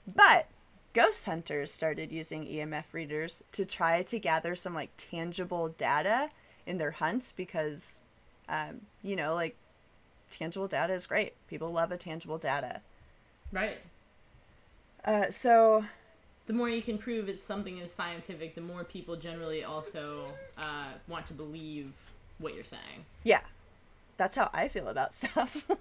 but ghost hunters started using EMF readers to try to gather some like tangible data in their hunts because, um, you know, like tangible data is great. People love a tangible data. right. Uh, so The more you can prove it's something is scientific, the more people generally also uh, want to believe what you're saying. yeah, that's how I feel about stuff.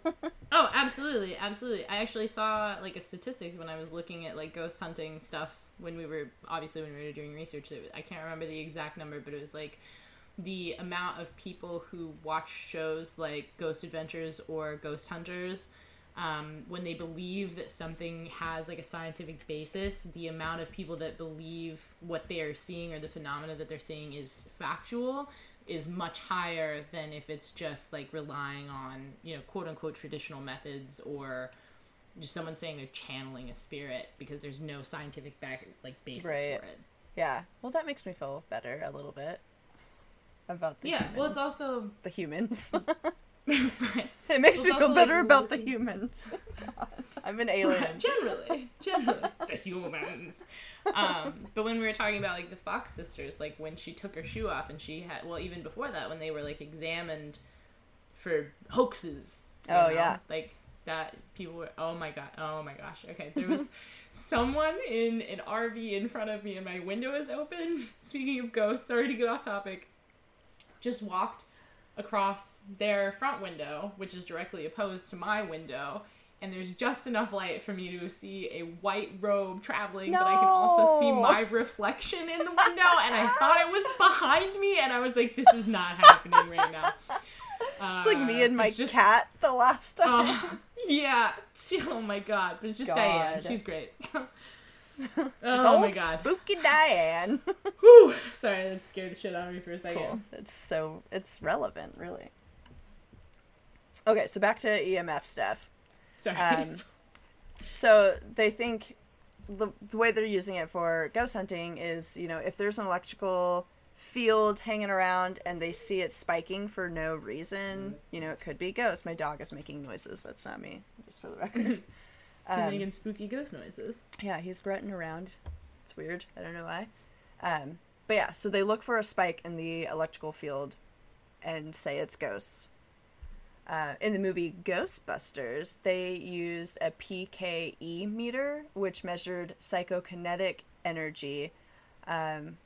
Oh, absolutely, absolutely. I actually saw like a statistics when I was looking at like ghost hunting stuff when we were obviously when we were doing research. It, I can't remember the exact number, but it was like the amount of people who watch shows like Ghost Adventures or Ghost Hunters. Um, when they believe that something has like a scientific basis, the amount of people that believe what they are seeing or the phenomena that they're seeing is factual is much higher than if it's just like relying on you know quote unquote traditional methods or just someone saying they're channeling a spirit because there's no scientific back like basis Right. for it. yeah, well, that makes me feel better a little bit about the Yeah, human- well, it's also the humans. it makes Well, me feel better like, about the humans. God, I'm an alien. generally, generally, the humans. Um, but when we were talking about like the Fox sisters, like when she took her shoe off and she had, well, even before that, when they were like examined for hoaxes. Oh, know, yeah. like that. People were, oh my god, oh my gosh. Okay, there was someone in an RV in front of me, and my window is open. Speaking of ghosts, sorry to get off topic. Just walked across their front window, which is directly opposed to my window, and there's just enough light for me to see a white robe traveling, but I can also see my reflection in the window, and I thought it was behind me, and I was like, this is not happening right now. Uh, It's like me and my just, cat the last time. Oh, yeah. Oh my god. But it's just Diane. She's great. Just oh old my god. spooky Diane. Whew. Sorry, that scared the shit out of me for a second. cool. It's so it's relevant, really. Okay, so back to EMF stuff. Sorry. Um, so they think the, the way they're using it for ghost hunting is, you know, if there's an electrical field hanging around and they see it spiking for no reason, you know, it could be ghosts. My dog is making noises. That's not me, just for the record. He's Um, making spooky ghost noises. yeah, he's grunting around. It's weird. I don't know why. Um, but yeah, so they look for a spike in the electrical field and say it's ghosts. Uh, in the movie Ghostbusters, they used a PKE meter, which measured psychokinetic energy, um,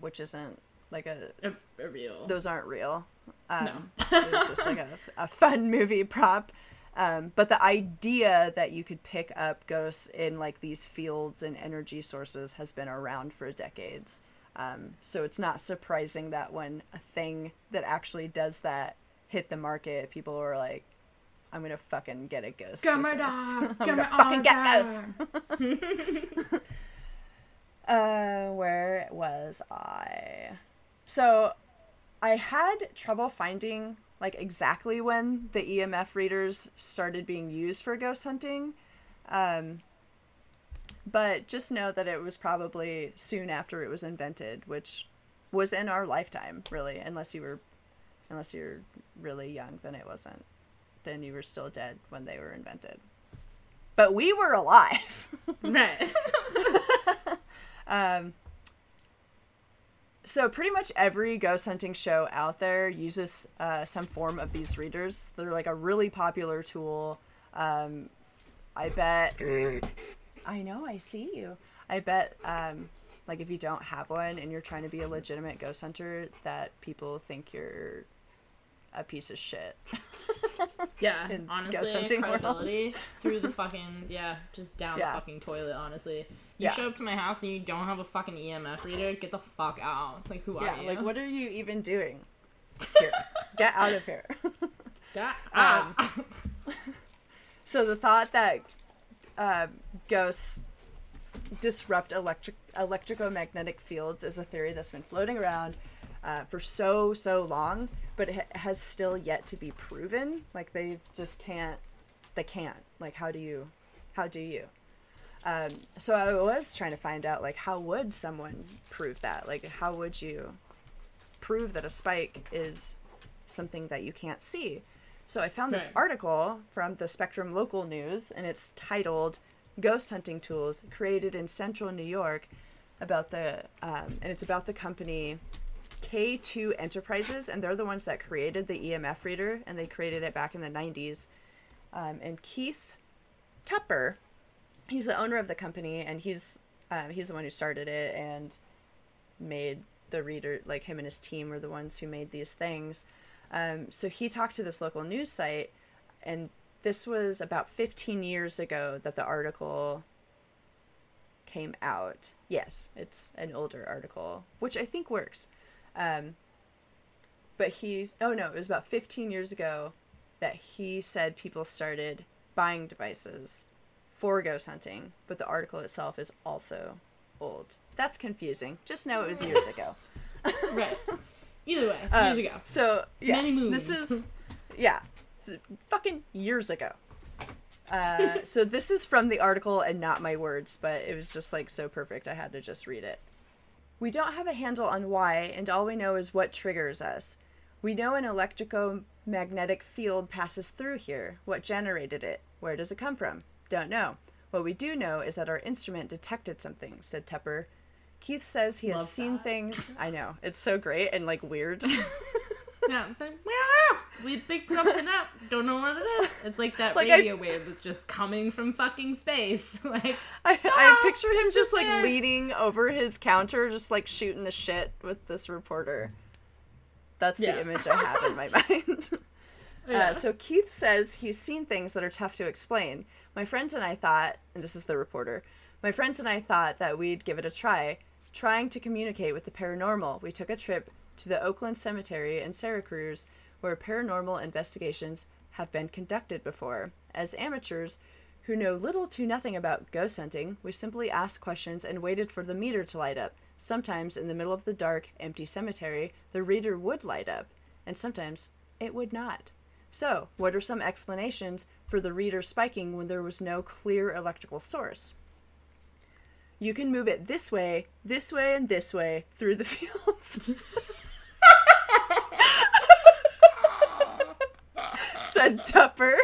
which isn't like a. A, a real. Those aren't real. Um, No. it was just like a, a fun movie prop. Um, but the idea that you could pick up ghosts in like these fields and energy sources has been around for decades. Um, so it's not surprising that when a thing that actually does that hit the market, people were like, "I'm gonna fucking get a ghost." Get with my this. dog. I'm Get gonna fucking get ghosts. Uh, where was I? So, I had trouble finding like exactly when the EMF readers started being used for ghost hunting. Um, but just know that it was probably soon after it was invented, which was in our lifetime, really, unless you were unless you're really young, then it wasn't. Then you were still dead when they were invented. But we were alive. right. Um, so pretty much every ghost hunting show out there uses uh, some form of these readers. They're like a really popular tool. Um, I bet. I know. I see you. I bet. Um, like if you don't have one and you're trying to be a legitimate ghost hunter, that people think you're a piece of shit. Yeah, honestly, credibility through the fucking yeah, just down Yeah. the fucking toilet. Honestly, you Yeah. show up to my house and you don't have a fucking EMF reader. Get the fuck out! Like, who are you? Like what are you even doing? Here, get out of here. Yeah. Um, Ah. So the thought that uh, ghosts disrupt electric electromagnetic fields is a theory that's been floating around uh, for so so long, but it has still yet to be proven. Like they just can't. They can't. Like how do you? How do you? Um, so I was trying to find out like how would someone prove that? Like how would you prove that a spike is something that you can't see? So I found this article from the Spectrum Local News, and it's titled "Ghost Hunting Tools Created in Central New York," about the um, and it's about the company K2 Enterprises, and they're the ones that created the EMF reader, and they created it back in the '90s. Um, and Keith Tupper, he's the owner of the company, and he's um, he's the one who started it and made the reader. Like him and his team were the ones who made these things. Um, so he talked to this local news site, and this was about 15 years ago that the article came out. Yes, it's an older article, which I think works. Um, but he's oh no, it was about 15 years ago that he said people started buying devices for ghost hunting, but the article itself is also old. That's confusing. Just know it was years ago. right. Either way, Um, years ago. So yeah, Many this is yeah, s- fucking years ago. Uh, so this is from the article and not my words, but it was just like so perfect. I had to just read it. We don't have a handle on why, and all we know is what triggers us. We know an electromagnetic field passes through here. What generated it? Where does it come from? Don't know. What we do know is that our instrument detected something, said Tepper. Keith says he has seen that. things. I know. It's so great and like weird. Yeah, it's like, "Meow, we picked something up. Don't know what it is. It's like that Like, I- radio wave that's just coming from fucking space. like, I, I Ah, picture him just just like there. leaning over his counter, just like shooting the shit with this reporter. That's Yeah. the image I have in my mind. Yeah. Uh, so Keith says he's seen things that are tough to explain. My friends and I thought, and this is the reporter, my friends and I thought that we'd give it a try, trying to communicate with the paranormal. We took a trip to the Oakland Cemetery in Cruz, where paranormal investigations have been conducted before. As amateurs who know little to nothing about ghost hunting, we simply asked questions and waited for the meter to light up. Sometimes, in the middle of the dark, empty cemetery, the reader would light up, and sometimes it would not. So, what are some explanations for the reader spiking when there was no clear electrical source? You can move it this way, this way, and this way through the fields. Said Tupper.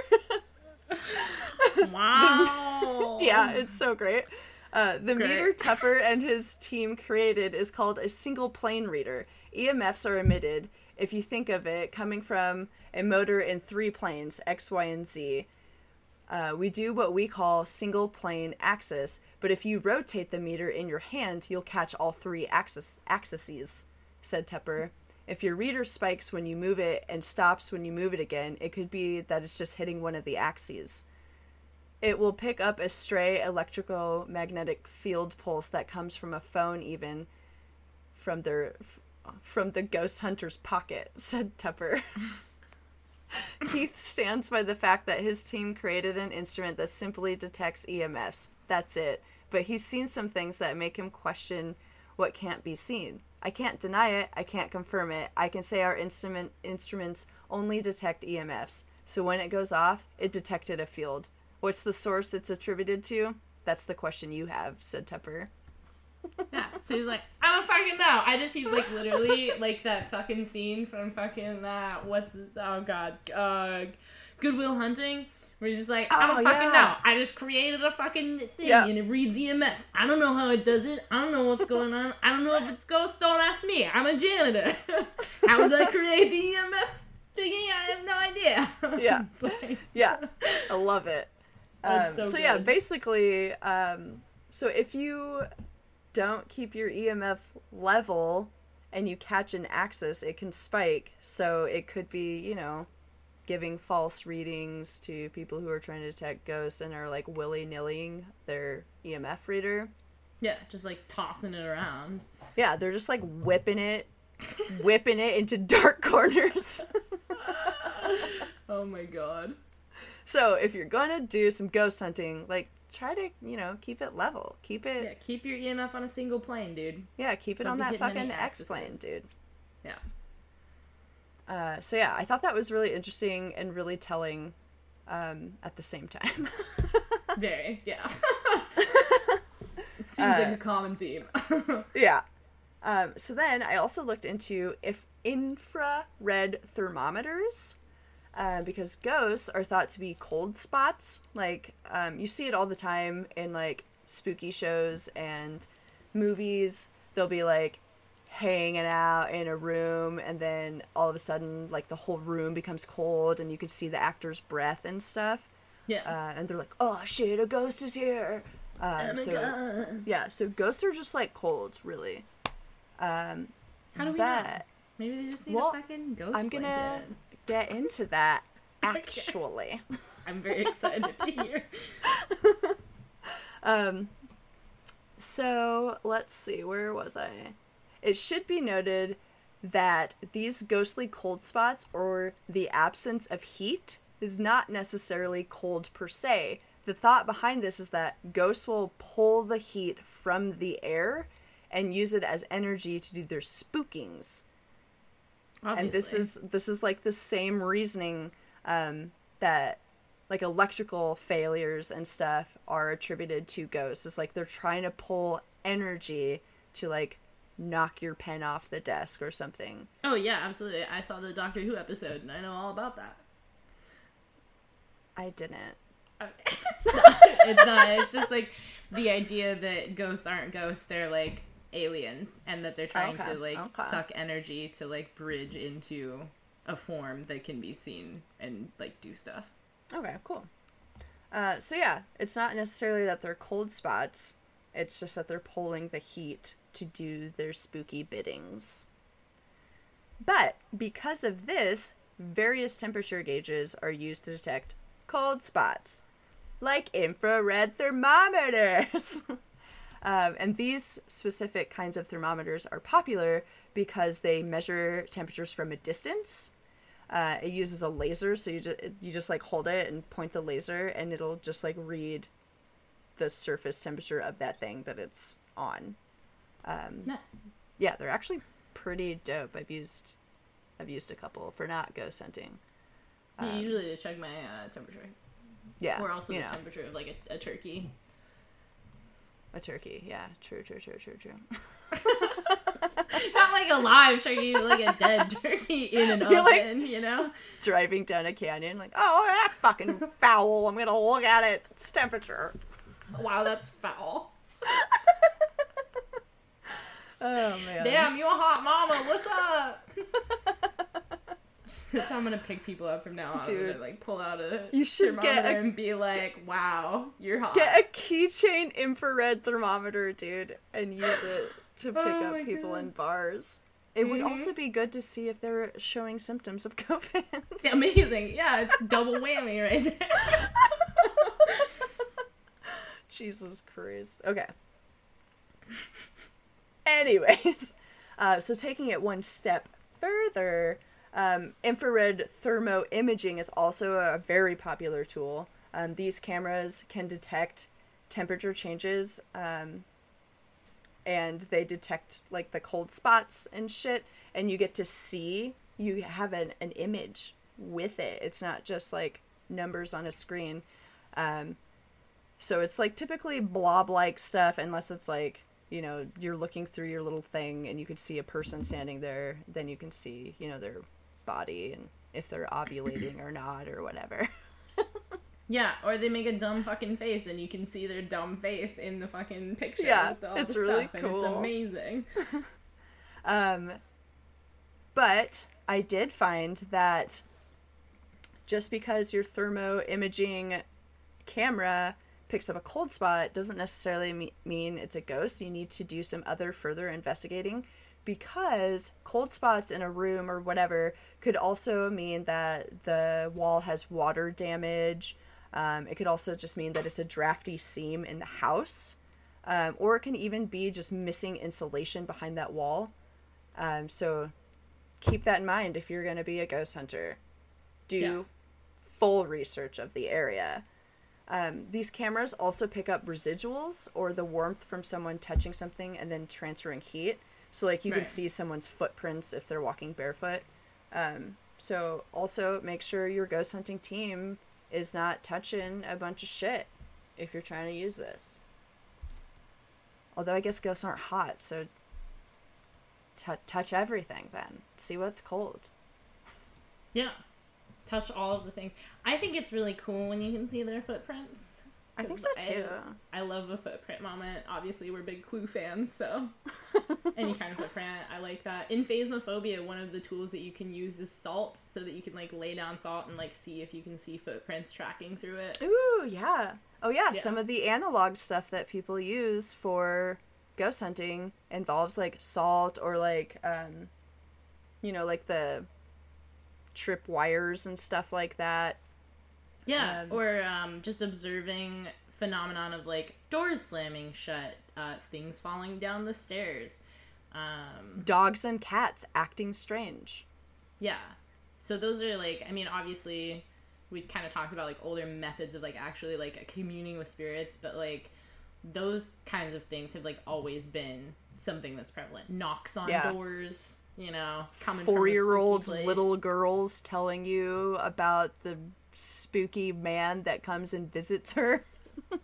wow. yeah, it's so great. Uh, the Great. meter Tupper and his team created is called a single plane reader. EMFs are emitted, if you think of it, coming from a motor in three planes, X, Y, and Z. Uh, we do what we call single plane axis, but if you rotate the meter in your hand, you'll catch all three axis axes, said Tupper. If your reader spikes when you move it and stops when you move it again, it could be that it's just hitting one of the axes. It will pick up a stray electrical magnetic field pulse that comes from a phone, even from their from the ghost hunter's pocket," said Tupper. Keith stands by the fact that his team created an instrument that simply detects EMFs. That's it. But he's seen some things that make him question what can't be seen. I can't deny it. I can't confirm it. I can say our instrument instruments only detect EMFs. So when it goes off, it detected a field. What's the source it's attributed to? That's the question you have, said Tupper. Yeah, so he's like, I don't fucking know. I just, he's like literally like that fucking scene from fucking, uh, what's, oh god, uh, Good Will Hunting, where he's just like, I don't Oh, fucking yeah. know. I just created a fucking thing Yeah. and it reads EMFs. I don't know how it does it. I don't know what's going on. I don't know if it's ghosts. Don't ask me. I'm a janitor. how did I create the EMF thingy? I have no idea. Yeah. Like- Yeah, I love it. Um, so so yeah, basically, um, so if you don't keep your EMF level and you catch an axis, it can spike. So it could be, you know, giving false readings to people who are trying to detect ghosts and are like willy nillying their EMF reader. yeah, just like tossing it around. Yeah, they're just like whipping it, whipping it into dark corners. Oh my god. so if you're gonna do some ghost hunting, like try to, you know, keep it level. Keep it Yeah, keep your EMF on a single plane, dude. Yeah, keep it Don't on that fucking X plane, dude. Yeah. Uh, so yeah, I thought that was really interesting and really telling um, at the same time. Very, yeah. it seems like Uh, a common theme. yeah. Um, so then I also looked into if infrared thermometers, uh, because ghosts are thought to be cold spots. Like um, you see it all the time in like spooky shows and movies. They'll be like hanging out in a room and then all of a sudden like the whole room becomes cold and you can see the actor's breath and stuff yeah. uh, and they're like, "Oh shit, a ghost is here." Um, so yeah, so ghosts are just like cold, really. Um, How do we know? Maybe they just need well, a fucking ghost I'm gonna blanket. get into that actually. I'm very excited to hear. Um, so let's see, where was I? It should be noted that these ghostly cold spots or the absence of heat is not necessarily cold per se. The thought behind this is that ghosts will pull the heat from the air and use it as energy to do their spookings Obviously. and this is this is like the same reasoning um, that like electrical failures and stuff are attributed to ghosts. It's like they're trying to pull energy to like knock your pen off the desk or something. Oh yeah, absolutely. I saw the Doctor Who episode and I know all about that. I didn't. it's, not, it's not. It's just like the idea that ghosts aren't ghosts; they're like aliens, and that they're trying Okay, to like okay. suck energy to like bridge into a form that can be seen and like do stuff. Okay, cool. Uh, so yeah, it's not necessarily that they're cold spots. It's just that they're pulling the heat to do their spooky biddings. But because of this, various temperature gauges are used to detect cold spots, like infrared thermometers. um, and these specific kinds of thermometers are popular because they measure temperatures from a distance. Uh, it uses a laser, so you just you just like hold it and point the laser, and it'll just like read the surface temperature of that thing that it's on. Um, Nice. yeah, they're actually pretty dope. I've used I've used a couple for not ghost hunting. Yeah, usually to check my uh, temperature, Yeah, or also the know, temperature of like a, a turkey. a turkey. Yeah, true, true, true, true, true. Not like a live turkey, but like a dead turkey in an You're like- oven. you know. Driving down a canyon, like, oh, that fucking foul. I'm gonna look at it. Its temperature. Wow, that's foul. Oh man. Damn, you a hot mama? What's up? That's how I'm gonna pick people up from now on. I'm gonna like pull out a You should get thermometer a- and be like, "Wow, you're hot." Get a keychain infrared thermometer, dude, and use it to pick Oh up people God. in bars. It would Mhm. also be good to see if they're showing symptoms of COVID. It's amazing. Yeah, it's double whammy right there. Jesus Christ. Okay. Anyways, uh, so taking it one step further, um, infrared thermo imaging is also a very popular tool. Um, these cameras can detect temperature changes um, and they detect like the cold spots and shit, and you get to see, you have an, an image with it. It's not just like numbers on a screen. Um, so it's like typically blob like stuff, unless it's like, you know, you're looking through your little thing and you could see a person standing there, then you can see, you know, their body and if they're ovulating or not or whatever. Yeah, or they make a dumb fucking face and you can see their dumb face in the fucking picture. Yeah, it's really stuff, cool. it's amazing. Um, but I did find that just because your thermo imaging camera picks up a cold spot doesn't necessarily me- mean it's a ghost. You need to do some other further investigating because cold spots in a room or whatever could also mean that the wall has water damage. Um, it could also just mean that it's a drafty seam in the house. Um, or it can even be just missing insulation behind that wall. Um, so keep that in mind if you're going to be a ghost hunter. Do Yeah. full research of the area. Um, these cameras also pick up residuals or the warmth from someone touching something and then transferring heat. So, like, you can see someone's footprints if they're walking barefoot. Um, so, also make sure your ghost hunting team is not touching a bunch of shit if you're trying to use this. Although I guess ghosts aren't hot, so t- touch everything then. See what's cold. Yeah. Touch all of the things. I think it's really cool when you can see their footprints. I think so too. I love a footprint moment. Obviously, we're big Clue fans, so any kind of footprint, I like that. In Phasmophobia, one of the tools that you can use is salt, so that you can like lay down salt and like see if you can see footprints tracking through it. Ooh, yeah. Oh yeah, Yeah. some of the analog stuff that people use for ghost hunting involves like salt or like um you know, like the trip wires and stuff like that. Yeah, Um, or um, just observing phenomenon of like doors slamming shut, uh, things falling down the stairs. Um, Dogs and cats acting strange. Yeah. So those are like I mean obviously we kind of talked about like older methods of like actually like communing with spirits, but like those kinds of things have like always been something that's prevalent. Knocks on Yeah. doors, you know, coming from a Four year old little girls telling you about the spooky man that comes and visits her.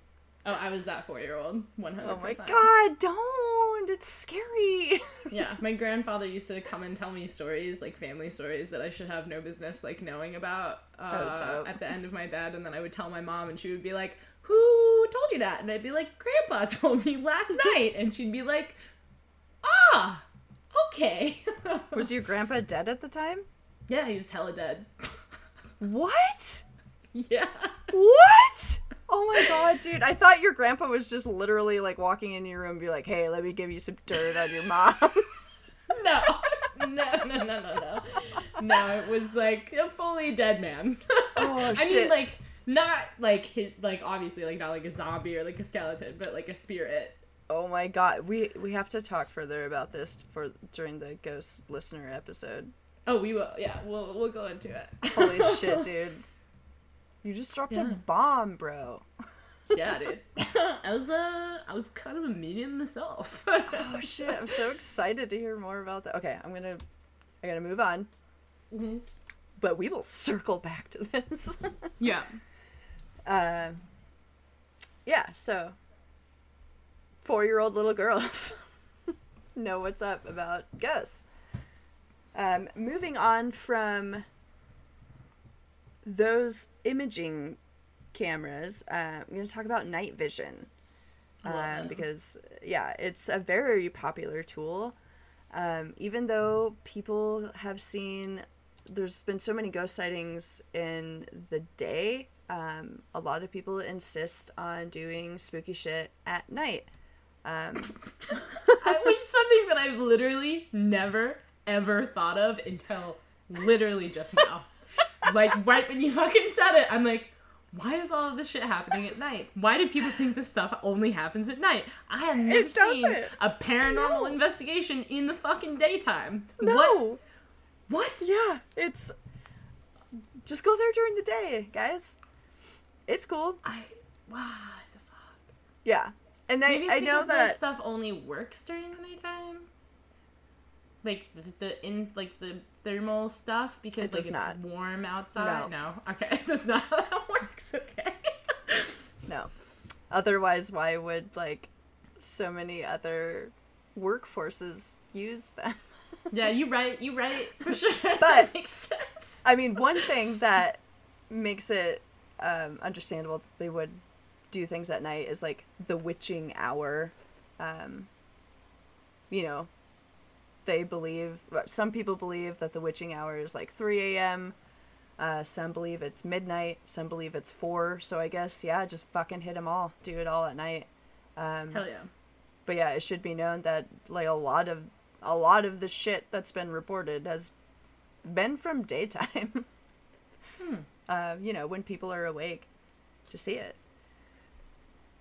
Oh, I was that four year old. One hundred Oh my god, don't! It's scary. Yeah, my grandfather used to come and tell me stories, like family stories that I should have no business like knowing about uh, dope. at the end of my bed, and then I would tell my mom, and she would be like, "Who told you that?" And I'd be like, "Grandpa told me last night," and she'd be like, "Ah, okay." Was your grandpa dead at the time? yeah, he was hella dead. What? yeah. What? Oh my god, dude. I thought your grandpa was just literally like walking in your room and be like, hey, let me give you some dirt on your mom. No, no, no, no, no, no. No, it was like a fully dead man. Oh, shit. I mean, like not like his, like obviously like not like a zombie or like a skeleton, but like a spirit. Oh my god, we we have to talk further about this for during the ghost listener episode. Oh, we will. Yeah, we'll we'll go into it. Holy shit, dude! You just dropped a bomb, bro. yeah, dude. I was uh I was kind of a medium myself. Oh shit! I'm so excited to hear more about that. Okay, I'm gonna I gotta move on, Mhm. but we will circle back to this. Yeah. Um, yeah, so four year old little girls know what's up about ghosts. Um, moving on from those imaging cameras, uh, I'm going to talk about night vision. Um, because, yeah, it's a very popular tool. Um, even though people have seen, there's been so many ghost sightings in the day, um, a lot of people insist on doing spooky shit at night. Um, which is something that I've literally never ever thought of until literally just now. like right when you fucking said it, I'm like, why is all of this shit happening at night? Why do people think this stuff only happens at night? I have never seen a paranormal No. investigation in the fucking daytime. no! What? What? Yeah, it's. Just go there during the day, guys. It's cool. I what the fuck? Yeah. And I, Maybe it's I know that. this stuff only works during the nighttime. Like the, the in like the thermal stuff because It like it's not. warm outside. No. No. Okay, that's not how that works. Okay. No. Otherwise, why would, like, so many other workforces use them? yeah, you right. You right for sure. But- that makes sense. I mean, one thing that makes it um, understandable that they would do things at night is like the witching hour. Um, you know, they believe, some people believe that the witching hour is like 3 a.m. Uh, some believe it's midnight. Some believe it's 4. So I guess, yeah, just fucking hit them all. Do it all at night. Um, Hell yeah. but yeah, it should be known that like a lot of a lot of the shit that's been reported has been from daytime. Hmm. uh, you know, when people are awake to see it.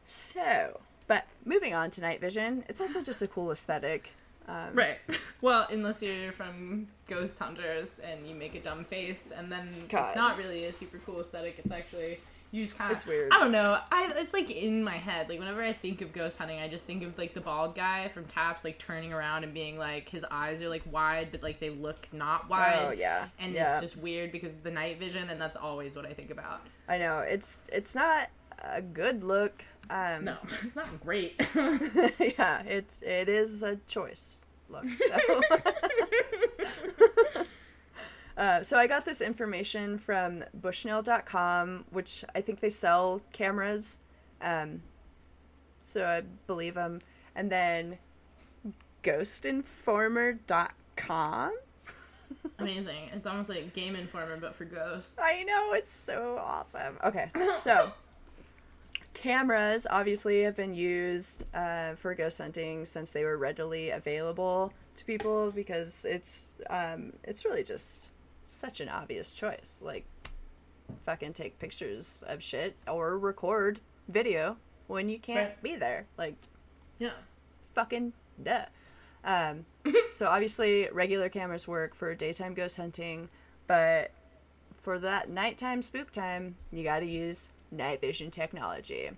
So, but moving on to night vision, it's also just a cool aesthetic. Um, Right. Well, unless you're from Ghost Hunters and you make a dumb face, and then God. it's not really a super cool aesthetic. It's actually you just kind of. It's weird. I don't know. I it's like in my head. Like whenever I think of ghost hunting, I just think of like the bald guy from Taps, like turning around and being like his eyes are like wide, but like they look not wide. Oh yeah, And yeah. it's just weird because of the night vision, and that's always what I think about. I know it's it's not a good look. Um, No, it's not great. yeah, it's it is a choice. Look. though. uh, so I got this information from Bushnell.com, which I think they sell cameras. Um, so I believe them. And then GhostInformer.com. Amazing. It's almost like Game Informer, but for ghosts. I know it's so awesome. Okay, so cameras obviously have been used uh, for ghost hunting since they were readily available to people because it's um, it's really just such an obvious choice. Like, fucking take pictures of shit or record video when you can't Right. be there. Like, Yeah. fucking duh. Um, so obviously, regular cameras work for daytime ghost hunting, but for that nighttime spook time, you got to use night vision technology.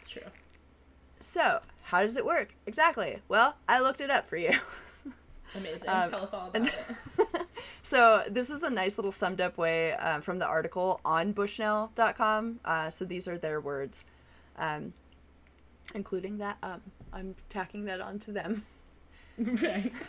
It's true. So, how does it work? Exactly. Well, I looked it up for you. Amazing. Um, Tell us all about and- it. so, this is a nice little summed up way um, from the article on bushnell.com. Uh, so, these are their words, um, including that. Um, I'm tacking that onto them. right.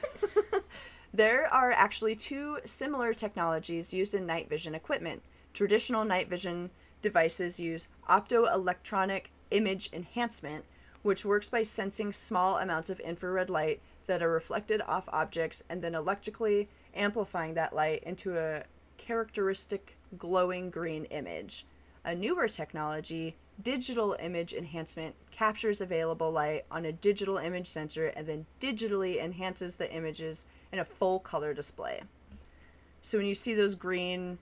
There are actually two similar technologies used in night vision equipment. Traditional night vision devices use optoelectronic image enhancement, which works by sensing small amounts of infrared light that are reflected off objects and then electrically amplifying that light into a characteristic glowing green image. A newer technology, digital image enhancement, captures available light on a digital image sensor and then digitally enhances the images in a full color display. So when you see those green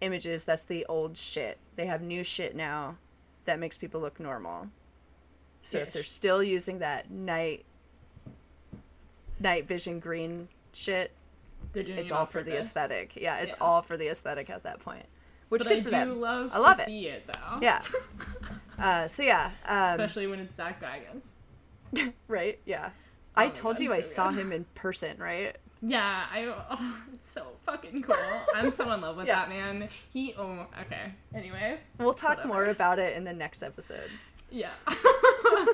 images, that's the old shit. They have new shit now that makes people look normal. So if they're still using that night night vision green shit, They're doing it's all for the aesthetic. Yeah, it's Yeah. all for the aesthetic at that point. Which But good I for do them. love I love to it. see it though. Yeah. Uh, so yeah, um, Especially when it's Zak Bagans. right? Yeah. Oh I told God, you I so saw good. him in person, right? Yeah, I. Oh, it's so fucking cool. I'm so in love with Yeah. that man. He. Oh, okay. Anyway, We'll talk Whatever. more about it in the next episode. yeah.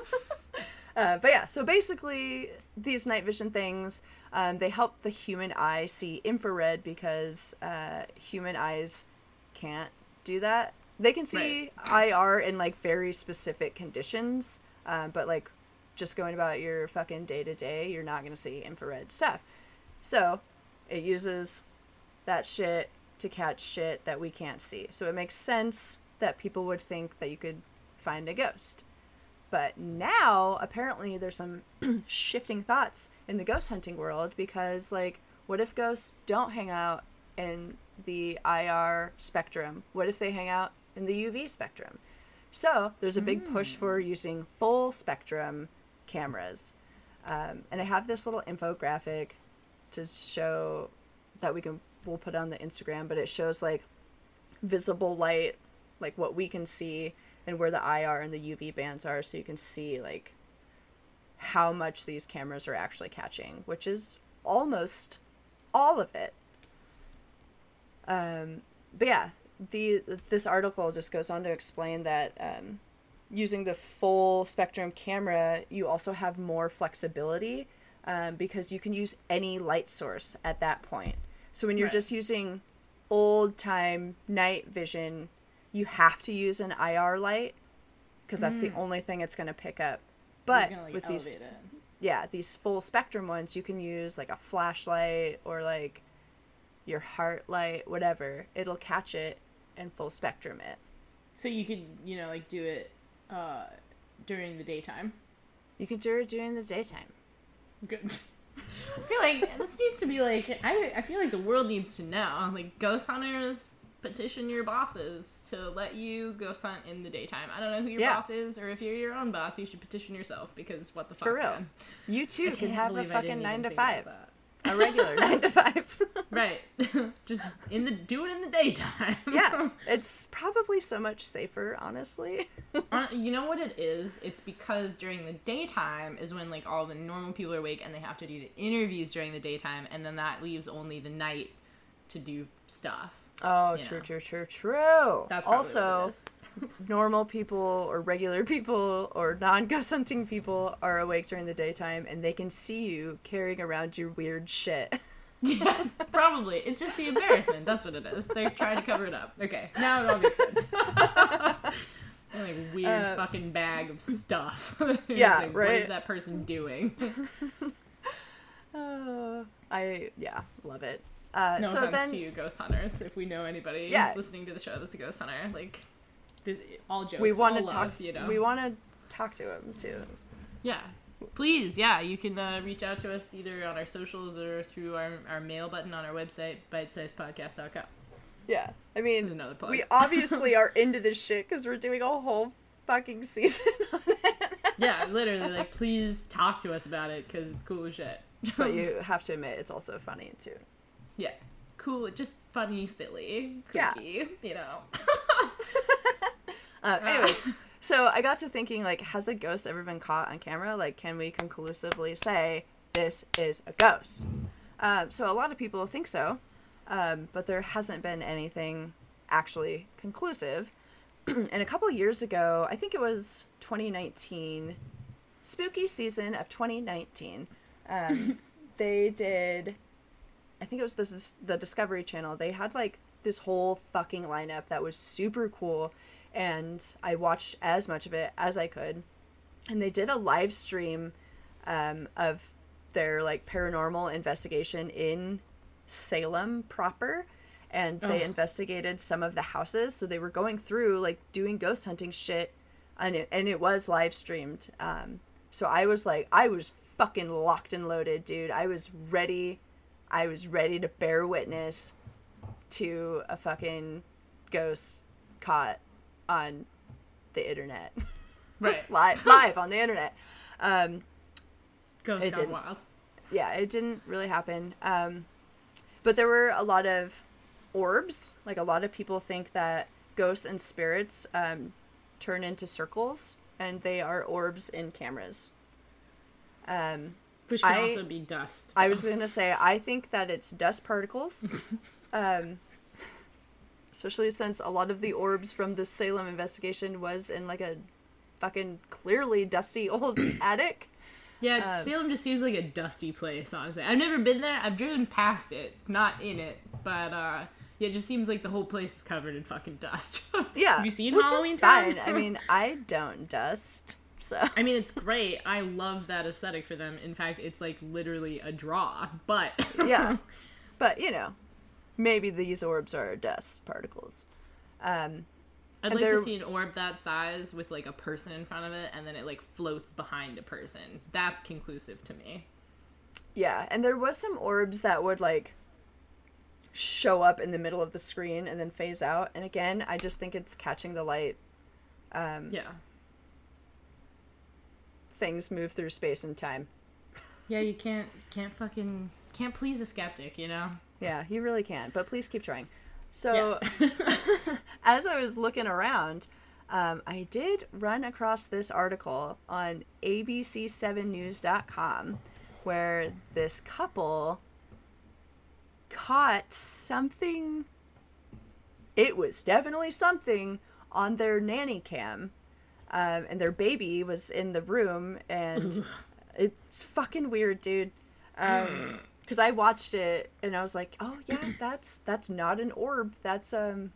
Uh, but yeah, so basically, these night vision things, um, they help the human eye see infrared because uh, human eyes can't do that. They can see IR in like very specific conditions, um, but like just going about your fucking day to day, you're not gonna see infrared stuff. So it uses that shit to catch shit that we can't see. So it makes sense that people would think that you could find a ghost. But now, apparently, there's some shifting thoughts in the ghost hunting world because, like, what if ghosts don't hang out in the IR spectrum? What if they hang out in the UV spectrum? So, there's a big push for using full spectrum cameras. Um, and I have this little infographic to show that we can, we'll put on the Instagram, but it shows, like, visible light, like what we can see and where the IR and the UV bands are so you can see like how much these cameras are actually catching, which is almost all of it. Um but yeah, the this article just goes on to explain that um using the full spectrum camera, you also have more flexibility um, because you can use any light source at that point. So when you're Right. just using old time night vision, you have to use an IR light because that's the only thing it's going to pick up. But gonna, like, with these, it. yeah, these full spectrum ones, you can use like a flashlight or like your heart light, whatever. It'll catch it and full spectrum it. So you could, you know, like do it uh, during the daytime. You can do it during the daytime. Good. I feel like this needs to be like I. I feel like the world needs to know. Like ghost hunters petition your bosses to let you ghost hunt in the daytime. I don't know who your Yeah. boss is, or if you're your own boss, you should petition yourself because what the fuck, For real. man? You too can have a fucking nine to five, that. A regular nine to five. Right. Just in the do it in the daytime. yeah, it's probably so much safer, honestly. Uh, you know what it is? It's because during the daytime is when like all the normal people are awake and they have to do the interviews during the daytime, and then that leaves only the night to do stuff. Oh, true, know. true, true, true. That's also what normal people or regular people or non ghost hunting people are awake during the daytime and they can see you carrying around your weird shit. Yeah, probably. It's just the embarrassment. That's what it is. They're trying to cover it up. Okay, now it all makes sense. like weird Uh, fucking bag of stuff. Yeah, like, right. is that person doing? Uh, I yeah, love it. Uh, No so offense then to you, ghost hunters. If we know anybody Yeah. listening to the show that's a ghost hunter, like all jokes. we want to talk. love, you know. We want to talk to him too. Yeah. Please, yeah, you can uh, reach out to us either on our socials or through our, our mail button on our website, bytesizepodcast.com. Yeah, I mean, we obviously are into this shit because we're doing a whole fucking season on it. yeah, literally, like, please talk to us about it because it's cool as shit. but you have to admit, it's also funny too. Yeah, cool, just funny, silly, Yeah. you know. Uh, anyways, so I got to thinking, like, has a ghost ever been caught on camera? Like, can we conclusively say this is a ghost? Um, so a lot of people think so, um, but there hasn't been anything actually conclusive. and a couple years ago, I think it was 2019, spooky season of 2019, um, they did. I think it was this the Discovery Channel. They had like this whole fucking lineup that was super cool, and I watched as much of it as I could. And they did a live stream um, of their like paranormal investigation in Salem proper, and they Ugh. investigated some of the houses. So they were going through like doing ghost hunting shit, and it, and it was live streamed. Um, so I was like, I was fucking locked and loaded, dude. I was ready I was ready to bear witness to a fucking ghost caught on the internet. Right. live live on the internet. Um Ghost It gone wild. yeah, it didn't really happen. Um, but there were a lot of orbs. Like a lot of people think that ghosts and spirits um, turn into circles, and they are orbs in cameras. Um, Which can I- also be dust. I was gonna say I think that it's dust particles, um, especially since a lot of the orbs from the Salem investigation was in like a fucking clearly dusty old attic. Yeah, Um, Salem just seems like a dusty place, honestly. I've never been there. I've driven past it, not in it, but uh yeah, it just seems like the whole place is covered in fucking dust. Yeah, Have you seen which Halloween is Town? fine. I mean, I don't dust, so I mean, it's great. I love that aesthetic for them. In fact, it's like literally a draw. But yeah. But you know, maybe these orbs are dust particles. Um, I'd like to they're- see an orb that size with like a person in front of it, and then it like floats behind a person. That's conclusive to me. yeah, and there was some orbs that would like show up in the middle of the screen and then phase out. And again, I just think it's catching the light. Um, Yeah, Things move through space and time. yeah. You can't can't fucking can't please a skeptic, you know. Yeah, you really can't. But please keep trying. So, as I was looking around, um, I did run across this article on ABC7News.com where this couple caught something. It was definitely something on their nanny cam. Um, and their baby was in the room, and it's fucking weird, dude. Um, because I watched it and I was like, "Oh yeah, that's that's not an orb. That's um,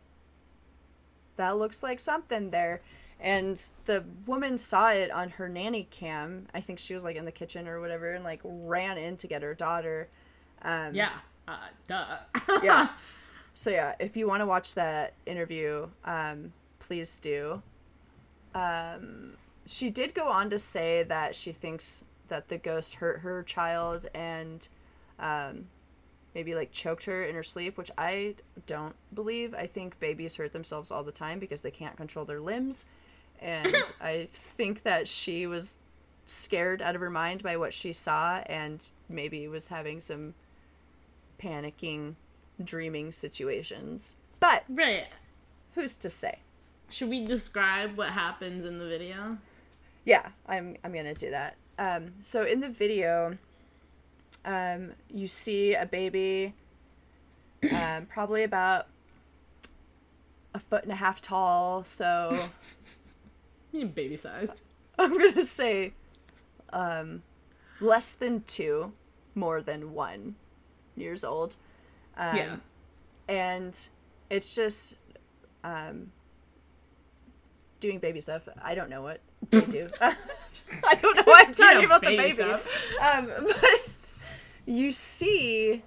that looks like something there." And the woman saw it on her nanny cam. I think she was like in the kitchen or whatever, and like ran in to get her daughter. Um, Yeah, uh, duh. yeah. So yeah, if you want to watch that interview, um, please do. Um, she did go on to say that she thinks that the ghost hurt her child and um, maybe like choked her in her sleep, which I don't believe. I think babies hurt themselves all the time because they can't control their limbs, and I think that she was scared out of her mind by what she saw and maybe was having some panicking dreaming situations. But right. who's to say? Should we describe what happens in the video? Yeah, I'm I'm gonna do that. Um, so in the video, um, you see a baby, um, probably about a foot and a half tall. So You mean baby sized. I'm gonna say, um, less than two, more than one years old. Um, yeah. and it's just um doing baby stuff i don't know what they do i don't know why i'm talking about the baby um but you see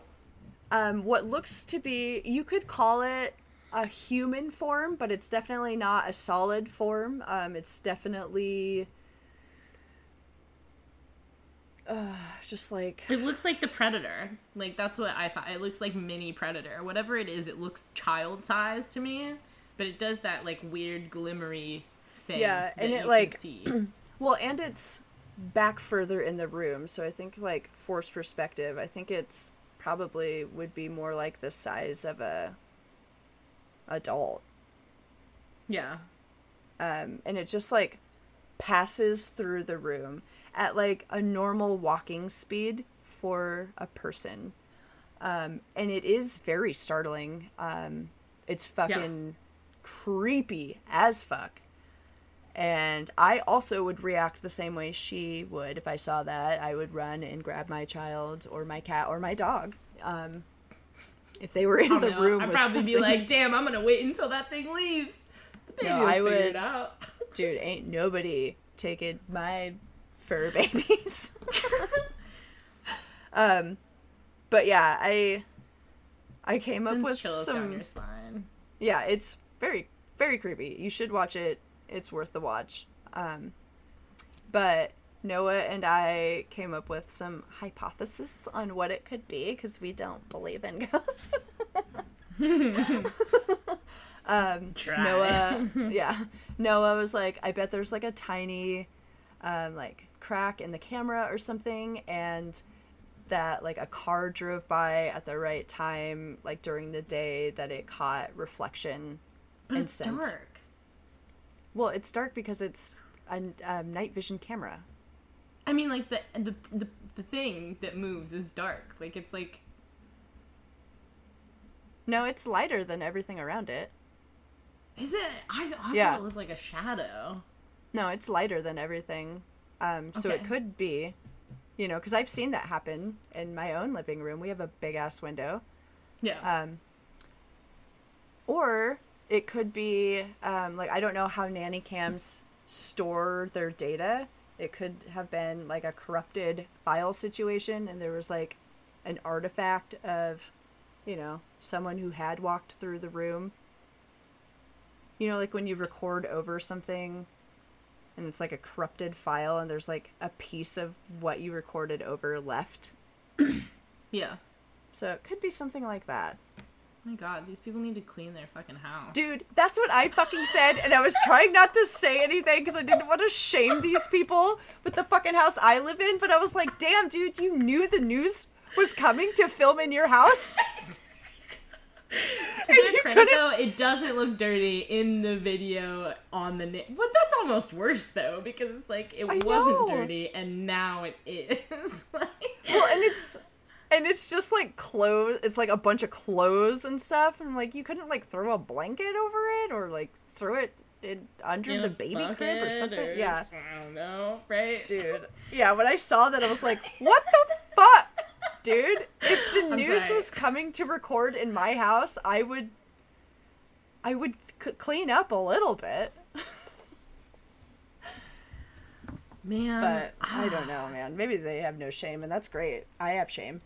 um what looks to be you could call it a human form but it's definitely not a solid form um it's definitely uh, just like It looks like the predator. Like that's what I thought. It looks like mini predator. Whatever it is, it looks child sized to me. But it does that like weird glimmery thing. Yeah, and it, like- see. Well, and it's back further in the room, so I think like force perspective, I think it's probably would be more like the size of a adult. yeah. Um, and it just like passes through the room at like a normal walking speed for a person. Um, and it is very startling. Um, it's fucking creepy as fuck. And I also would react the same way she would if I saw that. I would run and grab my child or my cat or my dog. Um, if they were in the know. room, I'd probably be like, "Damn, I'm gonna wait until that thing leaves." The baby No, will I figure would- it out. dude, ain't nobody taking my fur babies. um, but yeah, I I came up with some. your spine. Yeah, it's very very creepy. You should watch it. It's worth the watch. Um, but Noah and I came up with some hypotheses on what it could be because we don't believe in ghosts. um, Noah, yeah, Noah was like, I bet there's like a tiny, um, like crack in the camera or something, and that like a car drove by at the right time, like during the day, that it caught reflection. But and it's sent- dark. Well, it's dark because it's a um, night vision camera. I mean, like the the the the thing that moves is dark. Like it's like No, it's lighter than everything around it. is it? I, I Yeah. thought it was like a shadow. No, it's lighter than everything. Um, so it could be, you know, because I've seen that happen in my own living room. We have a big ass window. Yeah. Um, or it could be, um, like, I don't know how nanny cams store their data. It could have been like a corrupted file situation, and there was like an artifact of, you know, someone who had walked through the room. You know, like when you record over something and it's like a corrupted file, and there's like a piece of what you recorded over left. yeah. So it could be something like that. My god, these people need to clean their fucking house. Dude, that's what I fucking said, and I was trying not to say anything because I didn't want to shame these people with the fucking house I live in. But I was like, damn, dude, you knew the news was coming to film in your house? To And their you credit, though, it doesn't look dirty in the video on the. Na- but that's almost worse though, because it's like it I wasn't know. dirty and now it is. like, Well, and it's and it's just like clothes. It's like a bunch of clothes and stuff, and like you couldn't like throw a blanket over it or like throw it in under in the baby crib or something. or yeah, I don't know, right? dude. Yeah, when I saw that, I was like, what the fuck, dude? If the I'm news sorry. was coming to record in my house, I would, I would c- clean up a little bit. Man, But I don't ah. know, man. Maybe they have no shame, and that's great. I have shame.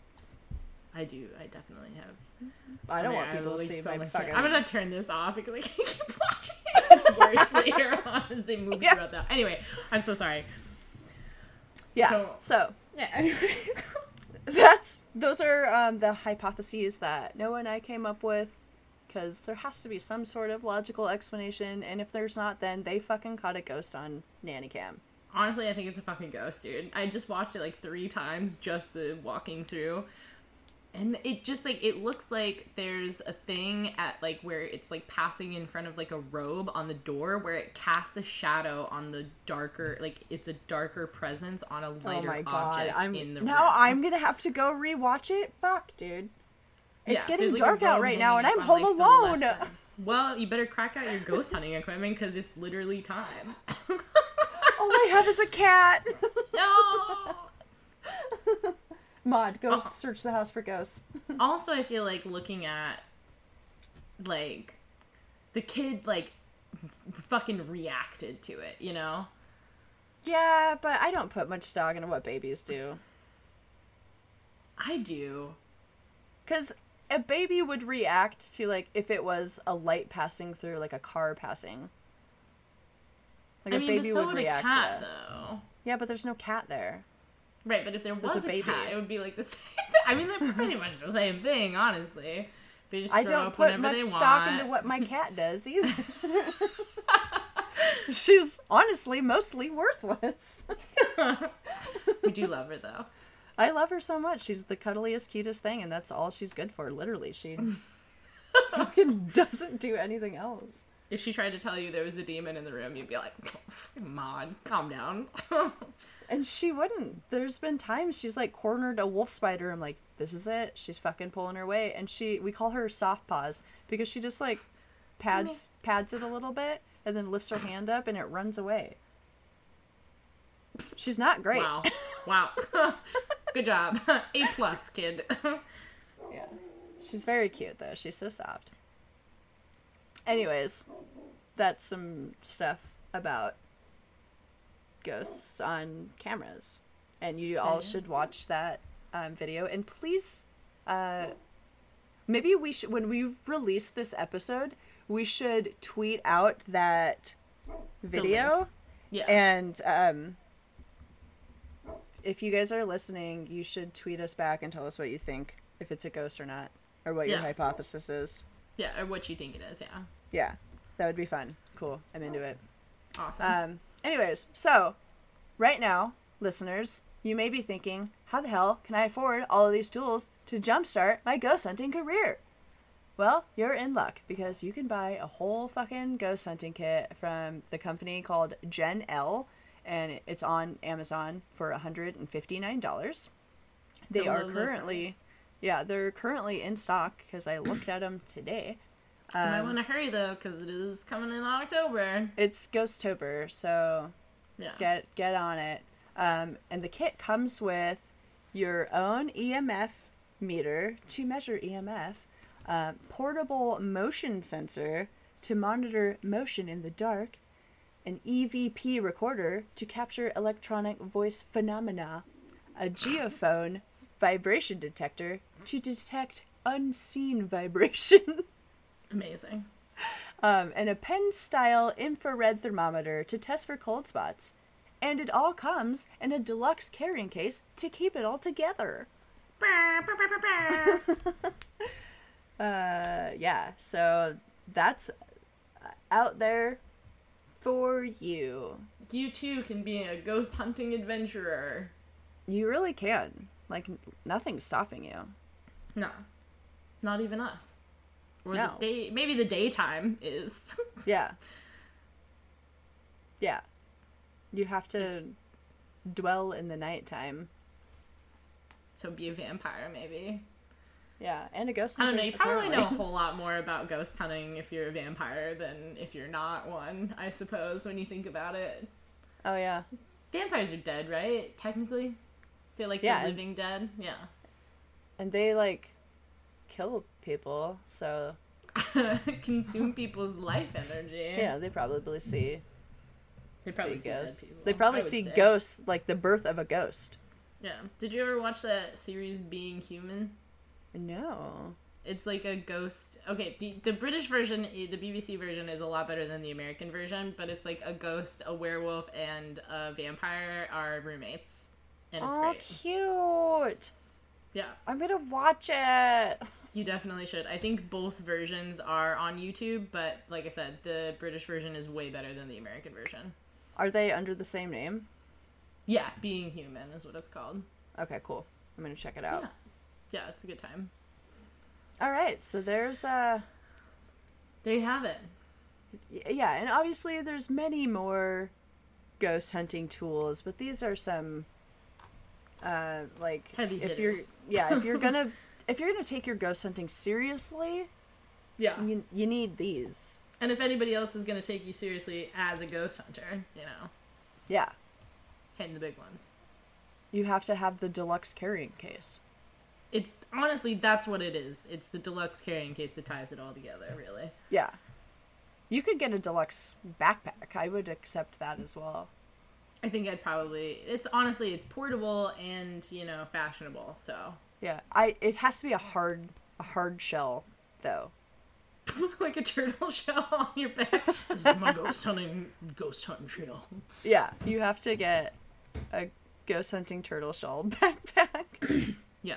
I do. I definitely have. I don't mean, want people to see so my fucking. I'm gonna turn this off because I can't keep watching. It's worse later on as they move Yeah. throughout that. Anyway, I'm so sorry. Yeah. So- So Yeah. Anyway. that's those are um, the hypotheses that Noah and I came up with. Because there has to be some sort of logical explanation, and if there's not, then they fucking caught a ghost on nanny cam. Honestly, I think it's a fucking ghost, dude. I just watched it like three times, just the walking through. And it just like it looks like there's a thing at like where it's like passing in front of like a robe on the door where it casts a shadow on the darker like it's a darker presence on a oh lighter oh my god! object I'm in the now room. I'm gonna have to go rewatch it. Fuck, dude. It's Yeah, getting there's, like, dark out right now, and I'm home like, alone. Well, you better crack out your ghost hunting equipment because it's literally time. All I have is a cat. no. Mod, go Uh-huh. search the house for ghosts. also i feel like looking at like the kid like fucking reacted to it you know Yeah, but I don't put much stock into what babies do. i do Because a baby would react to, like, if it was a light passing through, like a car passing. Like, i a mean baby so would would a react cat to that. though Yeah, but there's no cat there. Right but if there was a a, baby. cat it would be like the same i mean they're pretty much the same thing honestly they just I throw don't up put much they stock want. into what my cat does either. She's honestly mostly worthless. we do love her though I love her so much. She's the cuddliest, cutest thing, and that's all she's good for. Literally, she fucking doesn't do anything else. If she tried to tell you there was a demon in the room you'd be like mod calm down And she wouldn't. There's been times she's like cornered a wolf spider. I'm like, this is it. She's fucking pulling her weight. And she, we call her soft paws because she just like pads pads it a little bit and then lifts her hand up and it runs away. She's not great. wow wow good job a plus kid Yeah. She's very cute though. She's so soft. Anyways, that's some stuff about ghosts on cameras. And you all should watch that um, video. And please, uh, maybe we should, when we release this episode, we should tweet out that video yeah and um if you guys are listening, you should tweet us back and tell us what you think, if it's a ghost or not, or what your Yeah. hypothesis is. Yeah, or what you think it is. Yeah. Yeah, that would be fun. Cool. I'm into it. Awesome. Um, anyways, so right now, listeners, you may be thinking, how the hell can I afford all of these tools to jumpstart my ghost hunting career? Well, you're in luck because you can buy a whole fucking ghost hunting kit from the company called Gen L, and it's on Amazon for $159. They The are currently, price. Yeah, they're currently in stock because I looked at them today. Um, want to hurry though, because it is coming in October. it's Ghosttober, so Yeah. get get on it. Um, and the kit comes with your own EMF meter to measure EMF, uh, portable motion sensor to monitor motion in the dark, an EVP recorder to capture electronic voice phenomena, a geophone vibration detector to detect unseen vibration. Amazing. um, and a pen style infrared thermometer to test for cold spots. And it all comes in a deluxe carrying case to keep it all together. Uh, yeah, so that's out there for you. you too can be a ghost hunting adventurer. You really can. Like, nothing's stopping you. No, not even us. Or No. the day, maybe the daytime is. Yeah. Yeah. You have to dwell in the nighttime. so be a vampire, maybe. Yeah, and a ghost I don't know. hunter, You probably know a whole lot more about ghost hunting if you're a vampire than if you're not one. I suppose when you think about it, Oh, yeah. vampires are dead, right? Technically, they're like Yeah. the living dead. Yeah. And they, like, kill people, so Consume people's life energy. yeah, they probably see, They probably see see ghosts. They probably see say. ghosts, like the birth of a ghost. Yeah. Did you ever watch that series Being Human? No. It's like a ghost. Okay, the, the British version, eh, the BBC version, is a lot better than the American version. But it's like a ghost, a werewolf, and a vampire are roommates, and it's oh, cute. Yeah, I'm gonna watch it. you definitely should. I think both versions are on YouTube, but like I said, the British version is way better than the American version. Are they under the same name? Yeah, Being Human is what it's called. Okay, cool. I'm gonna check it out. Yeah, yeah, it's a good time. All right, so there's uh There you have it. yeah, and obviously there's many more ghost hunting tools, but these are some uh like Heavy if you're yeah, if you're gonna if you're gonna take your ghost hunting seriously, Yeah. you you need these. And if anybody else is gonna take you seriously as a ghost hunter, you know, Yeah. hitting the big ones. You have to have the deluxe carrying case. It's honestly that's what it is. It's the deluxe carrying case that ties it all together, really. Yeah. You could get a deluxe backpack. I would accept that as well. I think I'd probably it's honestly it's portable and, you know, fashionable, so Yeah. I it has to be a hard a hard shell though. like a turtle shell on your back. This is my ghost hunting ghost hunting shell. Yeah, you have to get a ghost hunting turtle shell backpack. Yeah.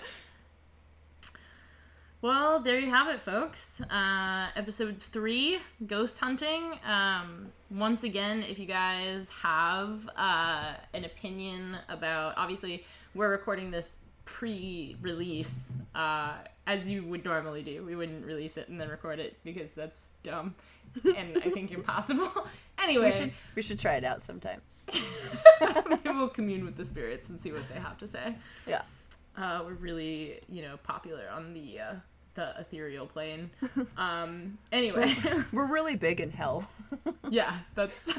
Well, there you have it, folks. Uh, episode three, ghost hunting. Um, once again, if you guys have uh, an opinion about, obviously, we're recording this pre-release, uh, as you would normally do. We wouldn't release it and then record it because that's dumb and I think impossible. anyway, we should we should try it out sometime. maybe we'll commune with the spirits and see what they have to say. Yeah. Uh, we're really, you know, popular on the uh, the ethereal plane. Um, anyway, We're really big in hell. yeah, that's.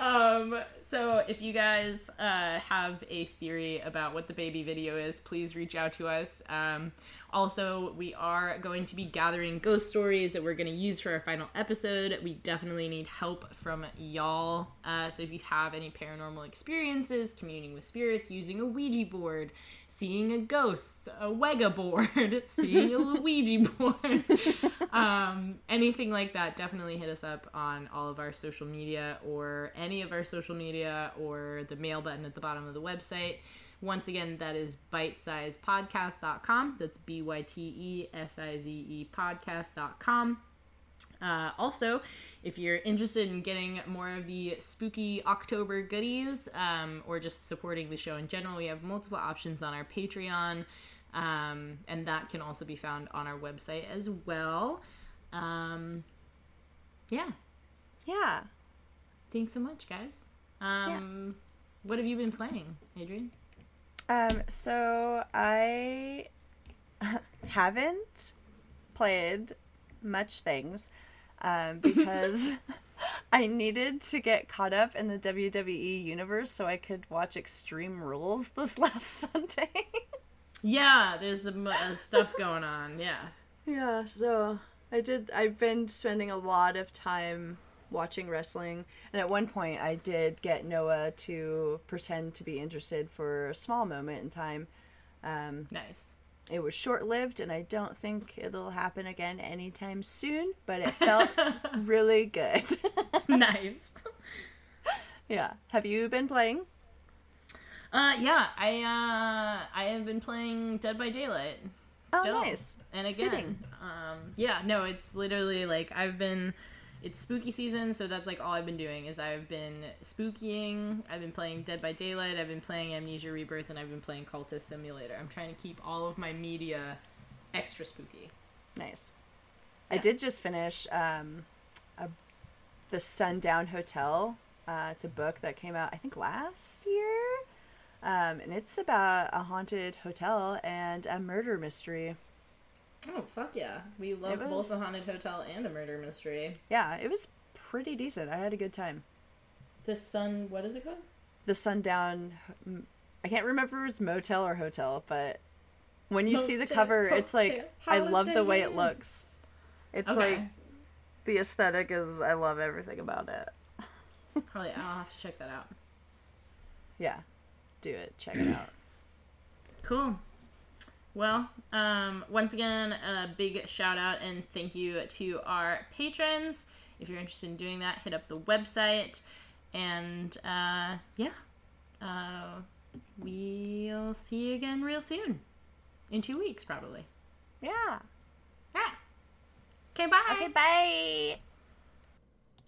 um, so if you guys uh, have a theory about what the baby video is, please reach out to us. Um, also, we are going to be gathering ghost stories that we're going to use for our final episode. We definitely need help from y'all. Uh, so if you have any paranormal experiences, communing with spirits, using a Ouija board, seeing a ghost, a Wega board, seeing a Luigi board, um, anything like that, definitely hit us up on all of our social media or any of our social media or the mail button at the bottom of the website. Once again, that is bytesizepodcast.com. That's B Y T E S I Z E podcast.com. Uh, also, if you're interested in getting more of the spooky October goodies um, or just supporting the show in general, we have multiple options on our Patreon, um, and that can also be found on our website as well. Um, yeah. Yeah. Thanks so much, guys. Um, What have you been playing, Adrian? Um, so I haven't played much things um, because I needed to get caught up in the WWE universe so I could watch Extreme Rules this last Sunday. Yeah, there's some uh, stuff going on. Yeah. yeah, so I did. I've been spending a lot of time watching wrestling, and at one point I did get Noah to pretend to be interested for a small moment in time. Um, Nice. it was short lived, and I don't think it'll happen again anytime soon. But it felt really good. nice. yeah. Have you been playing? Uh, yeah, I uh, I have been playing Dead by Daylight. Oh, Still. nice. And again, Fitting. um, yeah, no, it's literally like I've been. It's spooky season, so that's like all I've been doing is I've been spookying. I've been playing Dead by Daylight. I've been playing Amnesia Rebirth, and I've been playing Cultist Simulator. I'm trying to keep all of my media extra spooky. Nice. I did just finish um, a, the Sundown Hotel. Uh, it's a book that came out, I think, last year. Um, and it's about a haunted hotel and a murder mystery. Oh fuck yeah! We love It both was- a haunted hotel and a murder mystery. Yeah, it was pretty decent. I had a good time. The sun, what is it called? The Sundown, I can't remember if it's motel or hotel, but when you see the Motel, cover, it's like I love the way it looks. It's Okay. like the aesthetic is. I love everything about it. Probably I'll have to check that out. Yeah, do it. Check it out. Cool. Well, um, once again, a big shout out and thank you to our patrons. If you're interested in doing that, hit up the website. And uh, yeah, uh, we'll see you again real soon. In two weeks, probably. Yeah. Yeah. Okay, bye. Okay, bye.